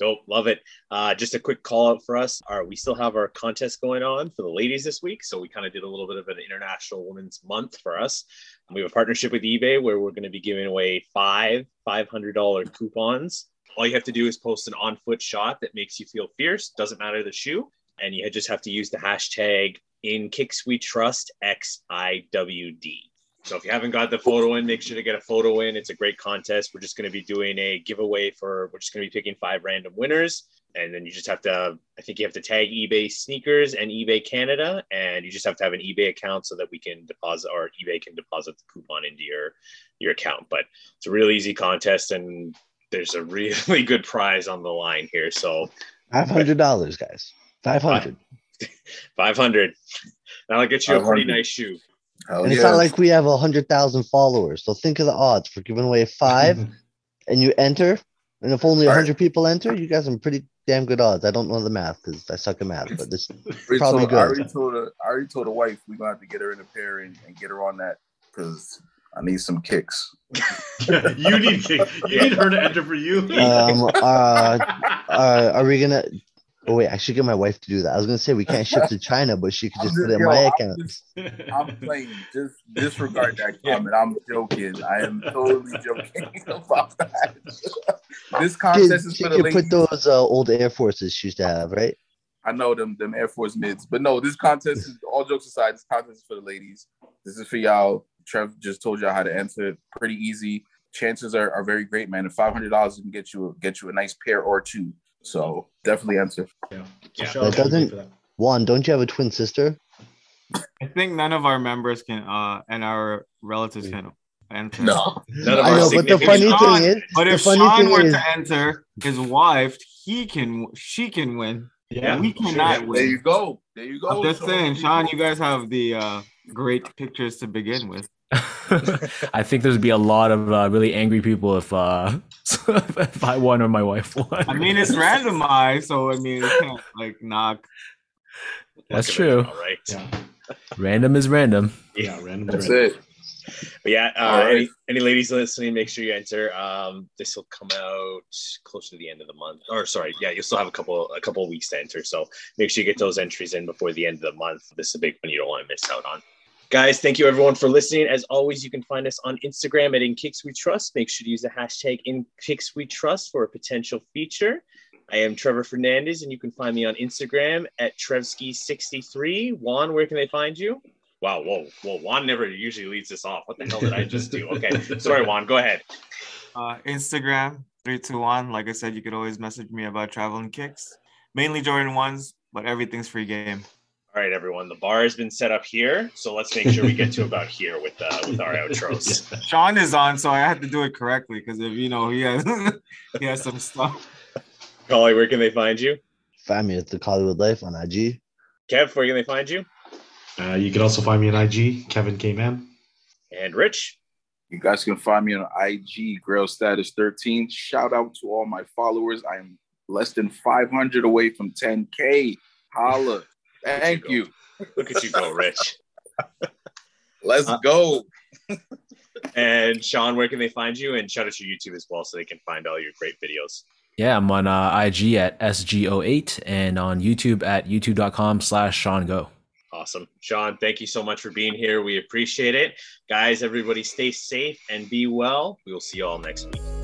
Dope, love it. Uh, just a quick call out for us. Right, we still have our contest going on for the ladies this week, so we kind of did a little bit of an International Women's Month for us. We have a partnership with eBay where we're going to be giving away five $500 coupons. All you have to do is post an on foot shot that makes you feel fierce, doesn't matter the shoe. And you just have to use the hashtag in Kix We Trust XIWD. So if you haven't got the photo in, make sure to get a photo in. It's a great contest. We're just going to be doing a giveaway for, we're just going to be picking five random winners. And then you just have to, I think you have to tag eBay sneakers and eBay Canada. And you just have to have an eBay account so that we can deposit or eBay can deposit the coupon into your, your account. But it's a real easy contest and there's a really (laughs) good prize on the line here. So Five hundred dollars, guys. Five hundred. 500. That'll (laughs) get you a pretty nice shoe. Hell And it's yeah. not like we have a hundred thousand followers. So think of the odds for giving away five, (laughs) and you enter. And if only a All right. hundred people enter, you got some pretty damn good odds. I don't know the math because I suck at math, but this (laughs) Already probably told- I good. already told her. I already told the wife we're gonna have to get her in a pair and, and get her on that because I need some kicks. (laughs) you need you need her to enter for you. um uh, uh are we gonna oh wait, I should get my wife to do that. I was gonna say we can't ship to (laughs) China, but she could just just- put it in yo, my I'm account. just- (laughs) I'm playing. Just disregard that comment. I'm joking. I am totally joking (laughs) about that. this She, contest is she for the could ladies. put those uh, old Air Forces she used to have, right? I know them them Air Force mids, but no, this contest is all jokes aside. This contest is for the ladies. This is for y'all. Trev just told y'all how to enter. Pretty easy. Chances are, are very great, man. And five hundred dollars can get you a, get you a nice pair or two. So definitely answer. Yeah. Yeah. That doesn't- that. Juan, don't you have a twin sister? I think none of our members can, uh, and our relatives can enter. None of (laughs) I know, but the funny Sean- thing is, But if funny Sean thing were is, to enter, his wife, he can, she can win. Yeah, we sure. cannot There you go. There you go. I'm just So- saying, Sean, you guys have the uh, great pictures to begin with. (laughs) I think there'd be a lot of uh, really angry people if uh, (laughs) if I won or my wife won. I mean, it's randomized, so I mean, it can't like knock. That's Look true. it, All right. Yeah, Random is random. yeah, random. That's random. it. But yeah, uh, All right. any, any ladies listening, make sure you enter. Um, this will come out close to the end of the month, or sorry, yeah, you'll still have a couple a couple of weeks to enter. So make sure you get those entries in before the end of the month. This is a big one you don't want to miss out on. Guys, thank you everyone for listening. As always, you can find us on Instagram at In Kix We Trust. Make sure to use the hashtag In Kix We Trust for a potential feature. I am Trevor Fernandez, and you can find me on Instagram at Trevski63. Juan, where can they find you? Wow, whoa, whoa. Juan never usually leads this off. What the hell did I just do? Okay, sorry, Juan, go ahead. Uh, Instagram three two one. Like I said, you could always message me about traveling kicks. Mainly Jordan ones, but everything's free game. All right, everyone. The bar has been set up here, so let's make sure we get to about here with uh, with our outros. (laughs) Yeah. Sean is on, so I had to do it correctly because if you know he has (laughs) he has some stuff. Collie, where can they find you? find me at the Collywood Life on IG. Kev, where can they find you? Uh, you can also find me on IG, Kevin K Man. And Rich. You guys can find me on IG, Grail Status 13. Shout out to all my followers. I am less than 500 away from 10K. Holla. Thank you. Look at you go, Rich. (laughs) Let's Uh, go. And Sean, where can they find you? And shout out to YouTube as well, so they can find all your great videos. Yeah, I'm on uh, IG at SGO8 and on YouTube at youtube.com slash Sean Go. Awesome. Sean, thank you so much for being here. We appreciate it. Guys, everybody stay safe and be well. We will see you all next week.